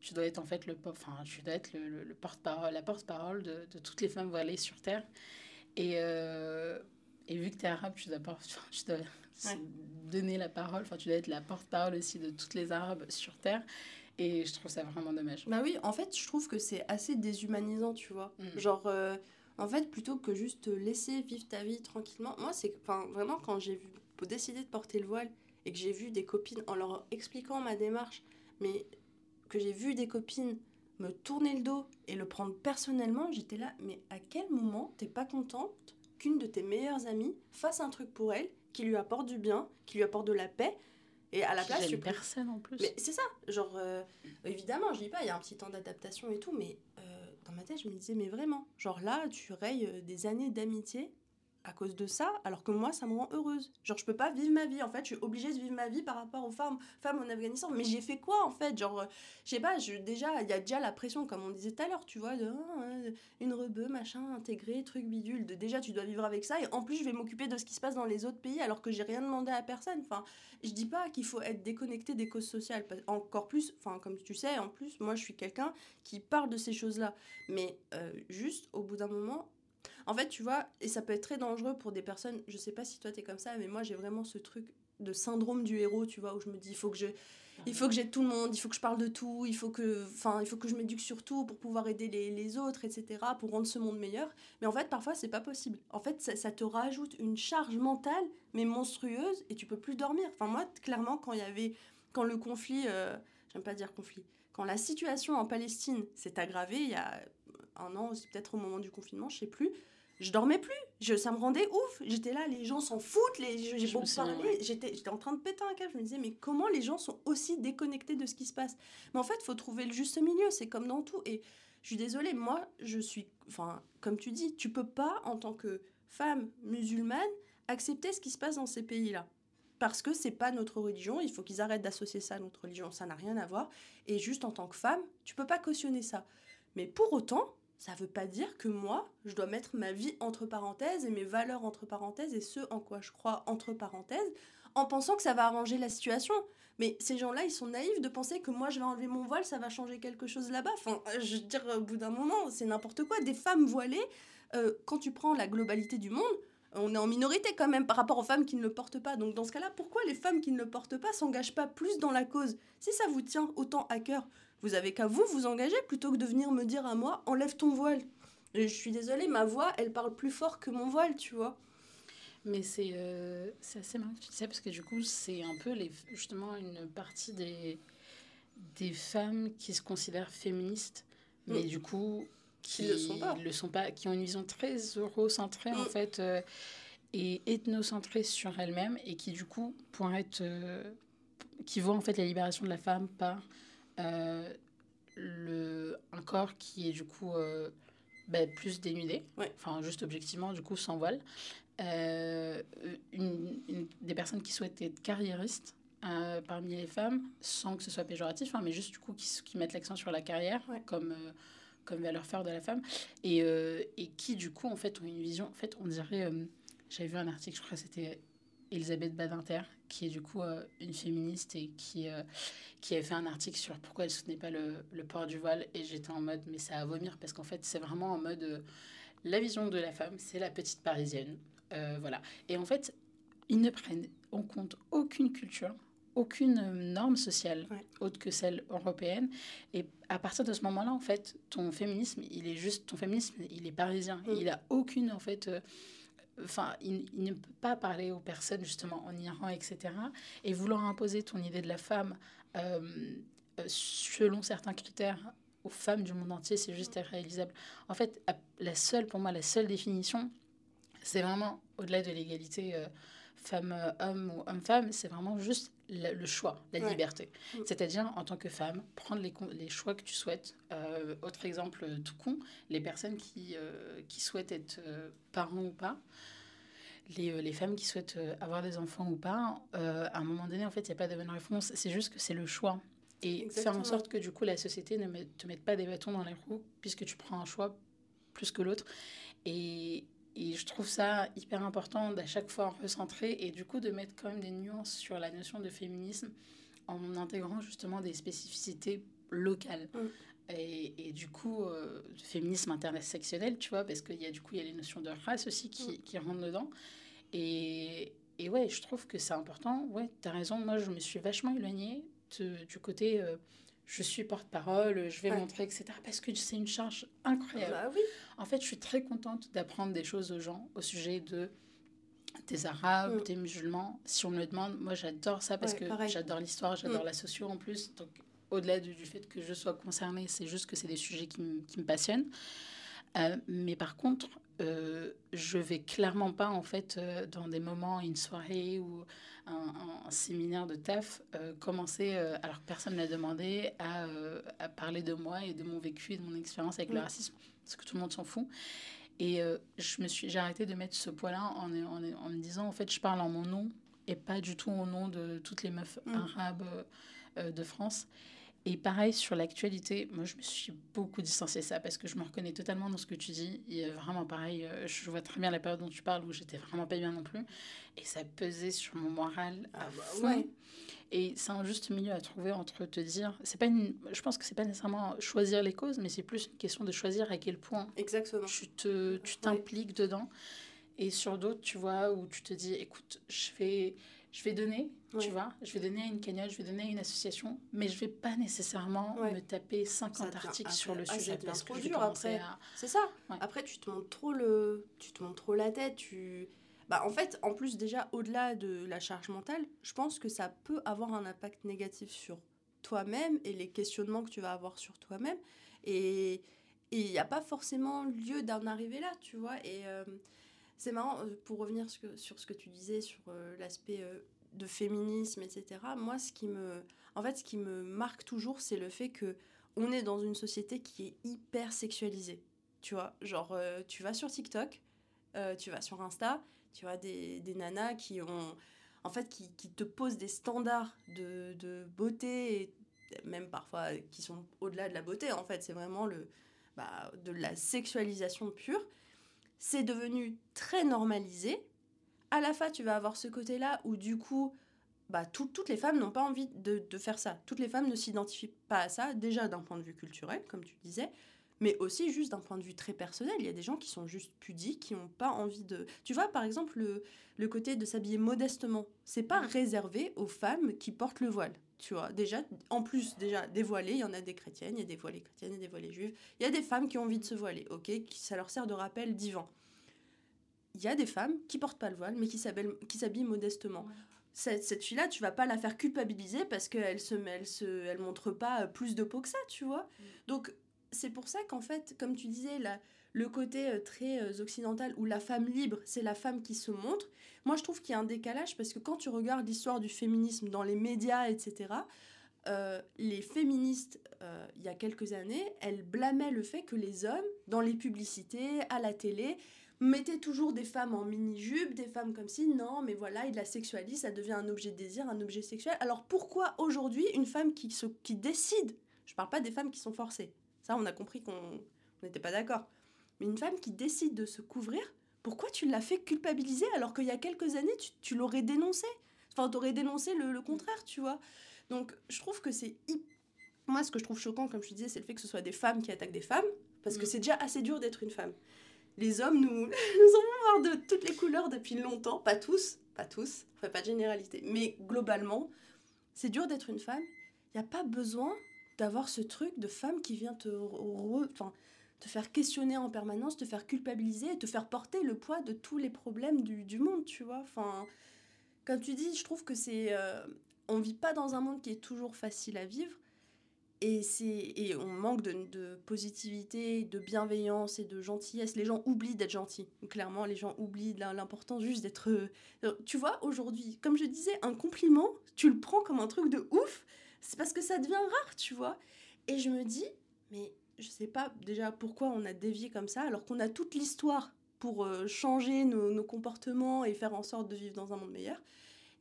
tu dois être en fait le, enfin, tu dois être le, le, porte-parole, la porte-parole de, de, toutes les femmes voilées sur Terre. Et, euh, et vu que tu es arabe, tu dois, tu dois donner la parole, enfin, tu dois être la porte-parole aussi de toutes les arabes sur Terre. Et je trouve ça vraiment dommage. Bah oui, en fait, je trouve que c'est assez déshumanisant, tu vois. Mm. Genre, euh, en fait, plutôt que juste te laisser vivre ta vie tranquillement, moi, c'est enfin, vraiment quand j'ai décider de porter le voile et que j'ai vu des copines en leur expliquant ma démarche, mais que j'ai vu des copines me tourner le dos et le prendre personnellement, j'étais là, mais à quel moment t'es pas contente qu'une de tes meilleures amies fasse un truc pour elle qui lui apporte du bien, qui lui apporte de la paix et à la place tu personne en plus. Mais c'est ça, genre euh, évidemment, je dis pas il y a un petit temps d'adaptation et tout mais euh, dans ma tête je me disais mais vraiment, genre là tu rayes euh, des années d'amitié à cause de ça, alors que moi, ça me rend heureuse. Genre, je peux pas vivre ma vie, en fait, je suis obligée de vivre ma vie par rapport aux femmes, femmes en Afghanistan. Mais j'ai fait quoi, en fait? Genre, euh, je sais pas, je, déjà, il y a déjà la pression, comme on disait tout à l'heure, tu vois, de ah, une rebeu, machin, intégré, truc bidule. De, déjà, tu dois vivre avec ça, et en plus, je vais m'occuper de ce qui se passe dans les autres pays, alors que j'ai rien demandé à personne. Enfin, je dis pas qu'il faut être déconnecté des causes sociales, encore plus, enfin, comme tu sais, en plus, moi, je suis quelqu'un qui parle de ces choses-là. Mais euh, juste, au bout d'un moment, en fait, tu vois, et ça peut être très dangereux pour des personnes, je sais pas si toi t'es comme ça, mais moi j'ai vraiment ce truc de syndrome du héros, tu vois, où je me dis, il faut que je... Il faut que j'aide tout le monde, il faut que je parle de tout, il faut que, enfin, il faut que je m'éduque sur tout pour pouvoir aider les, autres, etc., pour rendre ce monde meilleur. Mais en fait, parfois, c'est pas possible. En fait, ça, te rajoute une charge mentale, mais monstrueuse, et tu peux plus dormir. Enfin, moi, clairement, quand il y avait, quand le conflit, euh, j'aime pas dire conflit, quand la situation en Palestine s'est aggravée, il y a un an, c'est peut-être au moment du confinement, je sais plus, je dormais plus. Je, ça me rendait ouf. J'étais là, les gens s'en foutent. Les, j'ai beau parler. J'étais, j'étais en train de péter un câble. Je me disais, mais comment les gens sont aussi déconnectés de ce qui se passe? Mais en fait, il faut trouver le juste milieu. C'est comme dans tout. Et je suis désolée, moi, je suis. Enfin, comme tu dis, tu peux pas, en tant que femme musulmane, accepter ce qui se passe dans ces pays-là. Parce que c'est pas notre religion. Il faut qu'ils arrêtent d'associer ça à notre religion. Ça n'a rien à voir. Et juste en tant que femme, tu peux pas cautionner ça. Mais pour autant, ça veut pas dire que moi, je dois mettre ma vie entre parenthèses et mes valeurs entre parenthèses et ce en quoi je crois entre parenthèses, en pensant que ça va arranger la situation. Mais ces gens-là, ils sont naïfs de penser que moi, je vais enlever mon voile, ça va changer quelque chose là-bas. Enfin, je veux dire, au bout d'un moment, c'est n'importe quoi. Des femmes voilées, euh, quand tu prends la globalité du monde, on est en minorité quand même par rapport aux femmes qui ne le portent pas. Donc dans ce cas-là, pourquoi les femmes qui ne le portent pas s'engagent pas plus dans la cause? Si ça vous tient autant à cœur, vous avez qu'à vous vous engager plutôt que de venir me dire à moi enlève ton voile. Et je suis désolée, ma voix, elle parle plus fort que mon voile, tu vois. Mais c'est euh, assez marrant que tu dis ça parce que du coup, c'est un peu les, justement une partie des, des femmes qui se considèrent féministes, mais mm. du coup, qui ne le sont pas. le sont pas, qui ont une vision très eurocentrée en mm. fait euh, et ethnocentrée sur elle-même et qui du coup pourraient être euh, qui voient en fait la libération de la femme par le un corps qui est du coup ben, plus dénudé, enfin juste objectivement du coup sans voile, une, des personnes qui souhaitent être carriéristes parmi les femmes, sans que ce soit péjoratif, hein, mais juste du coup qui, qui mettent l'accent sur la carrière, comme comme valeur faire de la femme, et, euh, et, qui du coup en fait ont une vision, en fait on dirait, euh, j'avais vu un article, je crois que c'était Elisabeth Badinter, qui est du coup euh, une féministe et qui, qui avait fait un article sur pourquoi elle soutenait pas le, le port du voile, et j'étais en mode mais ça à vomir parce qu'en fait c'est vraiment en mode la vision de la femme, c'est la petite parisienne, voilà, et en fait ils ne prennent en compte aucune culture, aucune euh, norme sociale autre que celle européenne. Et à partir de ce moment-là, en fait, ton féminisme, il est juste, ton féminisme, il est parisien. Mm. Il a aucune, en fait, euh, enfin, il, ne peut pas parler aux personnes justement en Iran, etc. Et vouloir imposer ton idée de la femme euh, selon certains critères aux femmes du monde entier, c'est juste irréalisable. En fait, la seule, pour moi, la seule définition, c'est vraiment au-delà de l'égalité femme-homme ou homme-femme, c'est vraiment juste le, choix, la liberté. Mm. C'est-à-dire, en tant que femme, prendre les, les choix que tu souhaites. Euh, autre exemple tout con, les personnes qui, euh, qui souhaitent être euh, parents ou pas, les, les, femmes qui souhaitent avoir des enfants ou pas, à un moment donné, en fait, il n'y a pas de bonne réponse. C'est juste que c'est le choix. Et faire en sorte que, du coup, la société ne te mette pas des bâtons dans les roues, puisque tu prends un choix plus que l'autre. Et, et je trouve ça hyper important d'à chaque fois recentrer et du coup de mettre quand même des nuances sur la notion de féminisme en intégrant justement des spécificités locales. Mm. Et, et, du coup, euh, féminisme intersectionnel, tu vois, parce qu'il y a du coup, il y a les notions de race aussi qui, mm. qui rentrent dedans. Et, et, ouais, je trouve que c'est important. Ouais, tu as raison, moi je me suis vachement éloignée du côté... Euh, je suis porte-parole, je vais montrer, etc. Parce que c'est une charge incroyable. Bah oui. En fait, je suis très contente d'apprendre des choses aux gens au sujet de des Arabes, mm. des musulmans. Si on me le demande, moi j'adore ça parce que j'adore l'histoire, j'adore mm. la socio en plus. Donc au-delà du, fait que je sois concernée, c'est juste que c'est des sujets qui me passionnent. Euh, mais par contre, euh, je vais clairement pas en fait euh, dans des moments, une soirée ou un, séminaire de taf, euh, commencer, alors que personne ne l'a demandé, à, à, parler de moi et de mon vécu et de mon expérience avec le racisme, parce que tout le monde s'en fout. Et je me suis, j'ai arrêté de mettre ce poids-là en, en, en, me disant, en fait, je parle en mon nom et pas du tout au nom de toutes les meufs mm. arabes de France. Et pareil sur l'actualité, moi je me suis beaucoup distancée de ça parce que je me reconnais totalement dans ce que tu dis. Et vraiment pareil, euh, je vois très bien la période dont tu parles où j'étais vraiment pas bien non plus. Et ça pesait sur mon moral à ah bah fond. Et c'est un juste milieu à trouver entre te dire, c'est pas une, je pense que c'est pas nécessairement choisir les causes, mais c'est plus une question de choisir à quel point Exactement. tu te, tu t'impliques dedans. Et sur d'autres, tu vois, où tu te dis, écoute, je vais, je vais donner, tu vois, je vais donner à une cagnotte, je vais donner à une association, mais je vais pas nécessairement me taper 50 articles sur le ah, sujet parce que dur après. C'est ça. Après, tu te montres trop le, tu te montres trop la tête, tu. Bah, en fait, en plus, déjà, au-delà de la charge mentale, je pense que ça peut avoir un impact négatif sur toi-même et les questionnements que tu vas avoir sur toi-même. Et il n'y a pas forcément lieu d'en arriver là, tu vois. Et euh, c'est marrant, euh, pour revenir sur ce que tu disais sur euh, l'aspect de féminisme, etc. Moi, ce qui me, en fait, ce qui me marque toujours, c'est le fait que on est dans une société qui est hyper sexualisée. Tu vois, genre, euh, tu vas sur TikTok, euh, tu vas sur Insta, tu vois des, des nanas qui ont, en fait, qui, qui te posent des standards de, de, beauté même parfois qui sont au-delà de la beauté. En fait, c'est vraiment le, bah, de la sexualisation pure. C'est devenu très normalisé à la fois, tu vas avoir ce côté-là où du coup, bah, toutes les femmes n'ont pas envie de, de, faire ça. Toutes les femmes ne s'identifient pas à ça, déjà d'un point de vue culturel, comme tu disais, mais aussi juste d'un point de vue très personnel. Il y a des gens qui sont juste pudiques, qui n'ont pas envie de... Tu vois, par exemple, le, le côté de s'habiller modestement, c'est pas réservé aux femmes qui portent le voile. Tu vois, déjà, en plus, déjà, des voilées, il y en a des chrétiennes, il y a des voilées chrétiennes, il y a des voilées juives. Il y a des femmes qui ont envie de se voiler, ok qui, Ça leur sert de rappel divin il y a des femmes qui portent pas le voile, mais qui s'habillent modestement. Cette, cette fille-là, tu vas pas la faire culpabiliser parce qu'elle se, elle se, elle montre pas plus de peau que ça, tu vois. Mm. Donc, c'est pour ça qu'en fait, comme tu disais, la, le côté euh, très euh, occidental où la femme libre, c'est la femme qui se montre. Moi, je trouve qu'il y a un décalage parce que quand tu regardes l'histoire du féminisme dans les médias, etc., euh, les féministes, il y a quelques années, elles blâmaient le fait que les hommes, dans les publicités, à la télé, mettaient toujours des femmes en mini-jupe, des femmes comme si, non, mais voilà, ils la sexualisent, ça devient un objet de désir, un objet sexuel. Alors pourquoi aujourd'hui une femme qui, se, qui décide, je parle pas des femmes qui sont forcées, ça on a compris qu'on n'était pas d'accord, mais une femme qui décide de se couvrir, pourquoi tu l'as fait culpabiliser alors qu'il y a quelques années, tu, l'aurais dénoncé? Enfin, tu aurais dénoncé le, contraire, tu vois. Donc, je trouve que c'est... Moi, ce que je trouve choquant, comme je te disais, c'est le fait que ce soit des femmes qui attaquent des femmes, parce que mm. c'est déjà assez dur d'être une femme. Les hommes, nous, (laughs) nous en marre de toutes les couleurs depuis longtemps, pas tous, pas tous, enfin pas de généralité, mais globalement, c'est dur d'être une femme. Il n'y a pas besoin d'avoir ce truc de femme qui vient te... Enfin, te faire questionner en permanence, te faire culpabiliser te faire porter le poids de tous les problèmes du, du monde, tu vois. Enfin, comme tu dis, je trouve que c'est... Euh, on vit pas dans un monde qui est toujours facile à vivre. Et, et on manque de, de, positivité, de bienveillance et de gentillesse. Les gens oublient d'être gentils. Clairement, les gens oublient l'importance juste d'être... Euh, tu vois, aujourd'hui, comme je disais, un compliment, tu le prends comme un truc de ouf. C'est parce que ça devient rare, tu vois. Et je me dis, mais je sais pas déjà pourquoi on a dévié comme ça, alors qu'on a toute l'histoire pour euh, changer nos, comportements et faire en sorte de vivre dans un monde meilleur.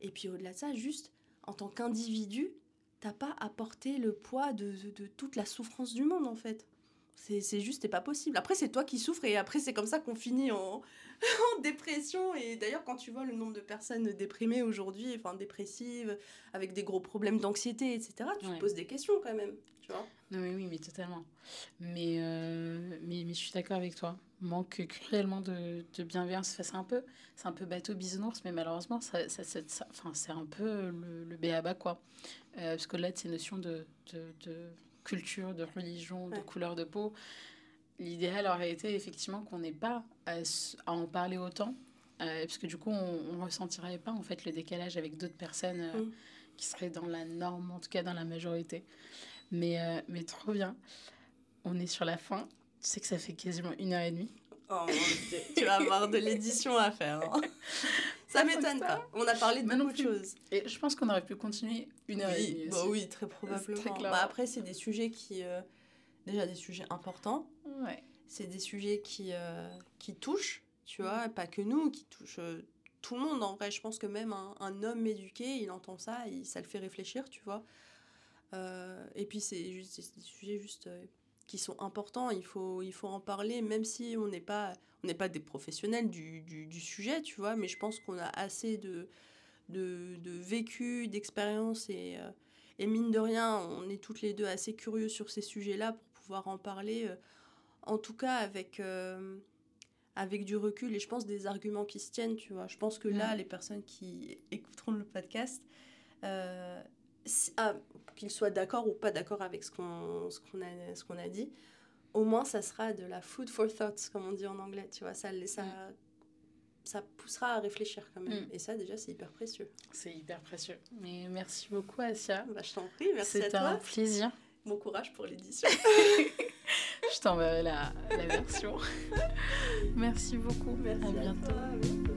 Et puis au-delà de ça, juste en tant qu'individu, t'as pas à porter le poids de, de, toute la souffrance du monde en fait. C'est juste, pas possible. Après, c'est toi qui souffres et après, c'est comme ça qu'on finit en, (laughs) en, dépression. Et d'ailleurs, quand tu vois le nombre de personnes déprimées aujourd'hui, enfin dépressives, avec des gros problèmes d'anxiété, etc., tu te poses des questions quand même. Tu vois non, mais oui, mais totalement. Mais, euh, mais, mais, je suis d'accord avec toi. Manque cruellement de, de bienveillance. c'est un peu, c'est un peu bateau bisounours, mais malheureusement, ça, ça, ça, enfin, c'est un peu le, le béaba, quoi. Euh, parce que là, ces notions de, de, de, culture, de religion, de couleur de peau, l'idéal aurait été effectivement qu'on n'ait pas à, en parler autant. Euh, parce que du coup, on ne ressentirait pas en fait le décalage avec d'autres personnes mm. qui seraient dans la norme, en tout cas dans la majorité. Mais, euh, mais trop bien. On est sur la fin. Tu sais que ça fait quasiment une heure et demie. Oh tu vas avoir de l'édition à faire. Hein. (laughs) Ça m'étonne pas. On a parlé de beaucoup de choses. Et je pense qu'on aurait pu continuer une heure et demie. Bah oui, très probablement. Bah après, c'est des sujets qui. Euh, déjà des sujets importants. Ouais. C'est des sujets qui, euh, qui touchent, tu vois, pas que nous, qui touchent tout le monde. En vrai, je pense que même un, un homme éduqué, il entend ça, et ça le fait réfléchir, tu vois. Euh, et puis, c'est juste des sujets juste euh, qui sont importants. Il faut, il faut en parler, même si on n'est pas, on n'est pas des professionnels du, du, du, sujet, tu vois. Mais je pense qu'on a assez de, de, de vécu, d'expérience et, euh, et mine de rien, on est toutes les deux assez curieux sur ces sujets-là pour pouvoir en parler. en tout cas, avec avec du recul et je pense des arguments qui se tiennent, tu vois. Je pense que là, les personnes qui écouteront le podcast, ah, qu'ils soient d'accord ou pas d'accord avec ce qu'on qu'on a, ce qu'on a dit, au moins ça sera de la food for thoughts, comme on dit en anglais, tu vois, ça, ça, mm. ça poussera à réfléchir quand même. Mm. Et ça, déjà, c'est hyper précieux. C'est hyper précieux. Mais merci beaucoup, Asia. Bah, je t'en prie, merci à toi. C'était un plaisir. Bon courage pour l'édition. (laughs) je t'enverrai la, la version. (laughs) merci beaucoup. Merci à bientôt. À bientôt.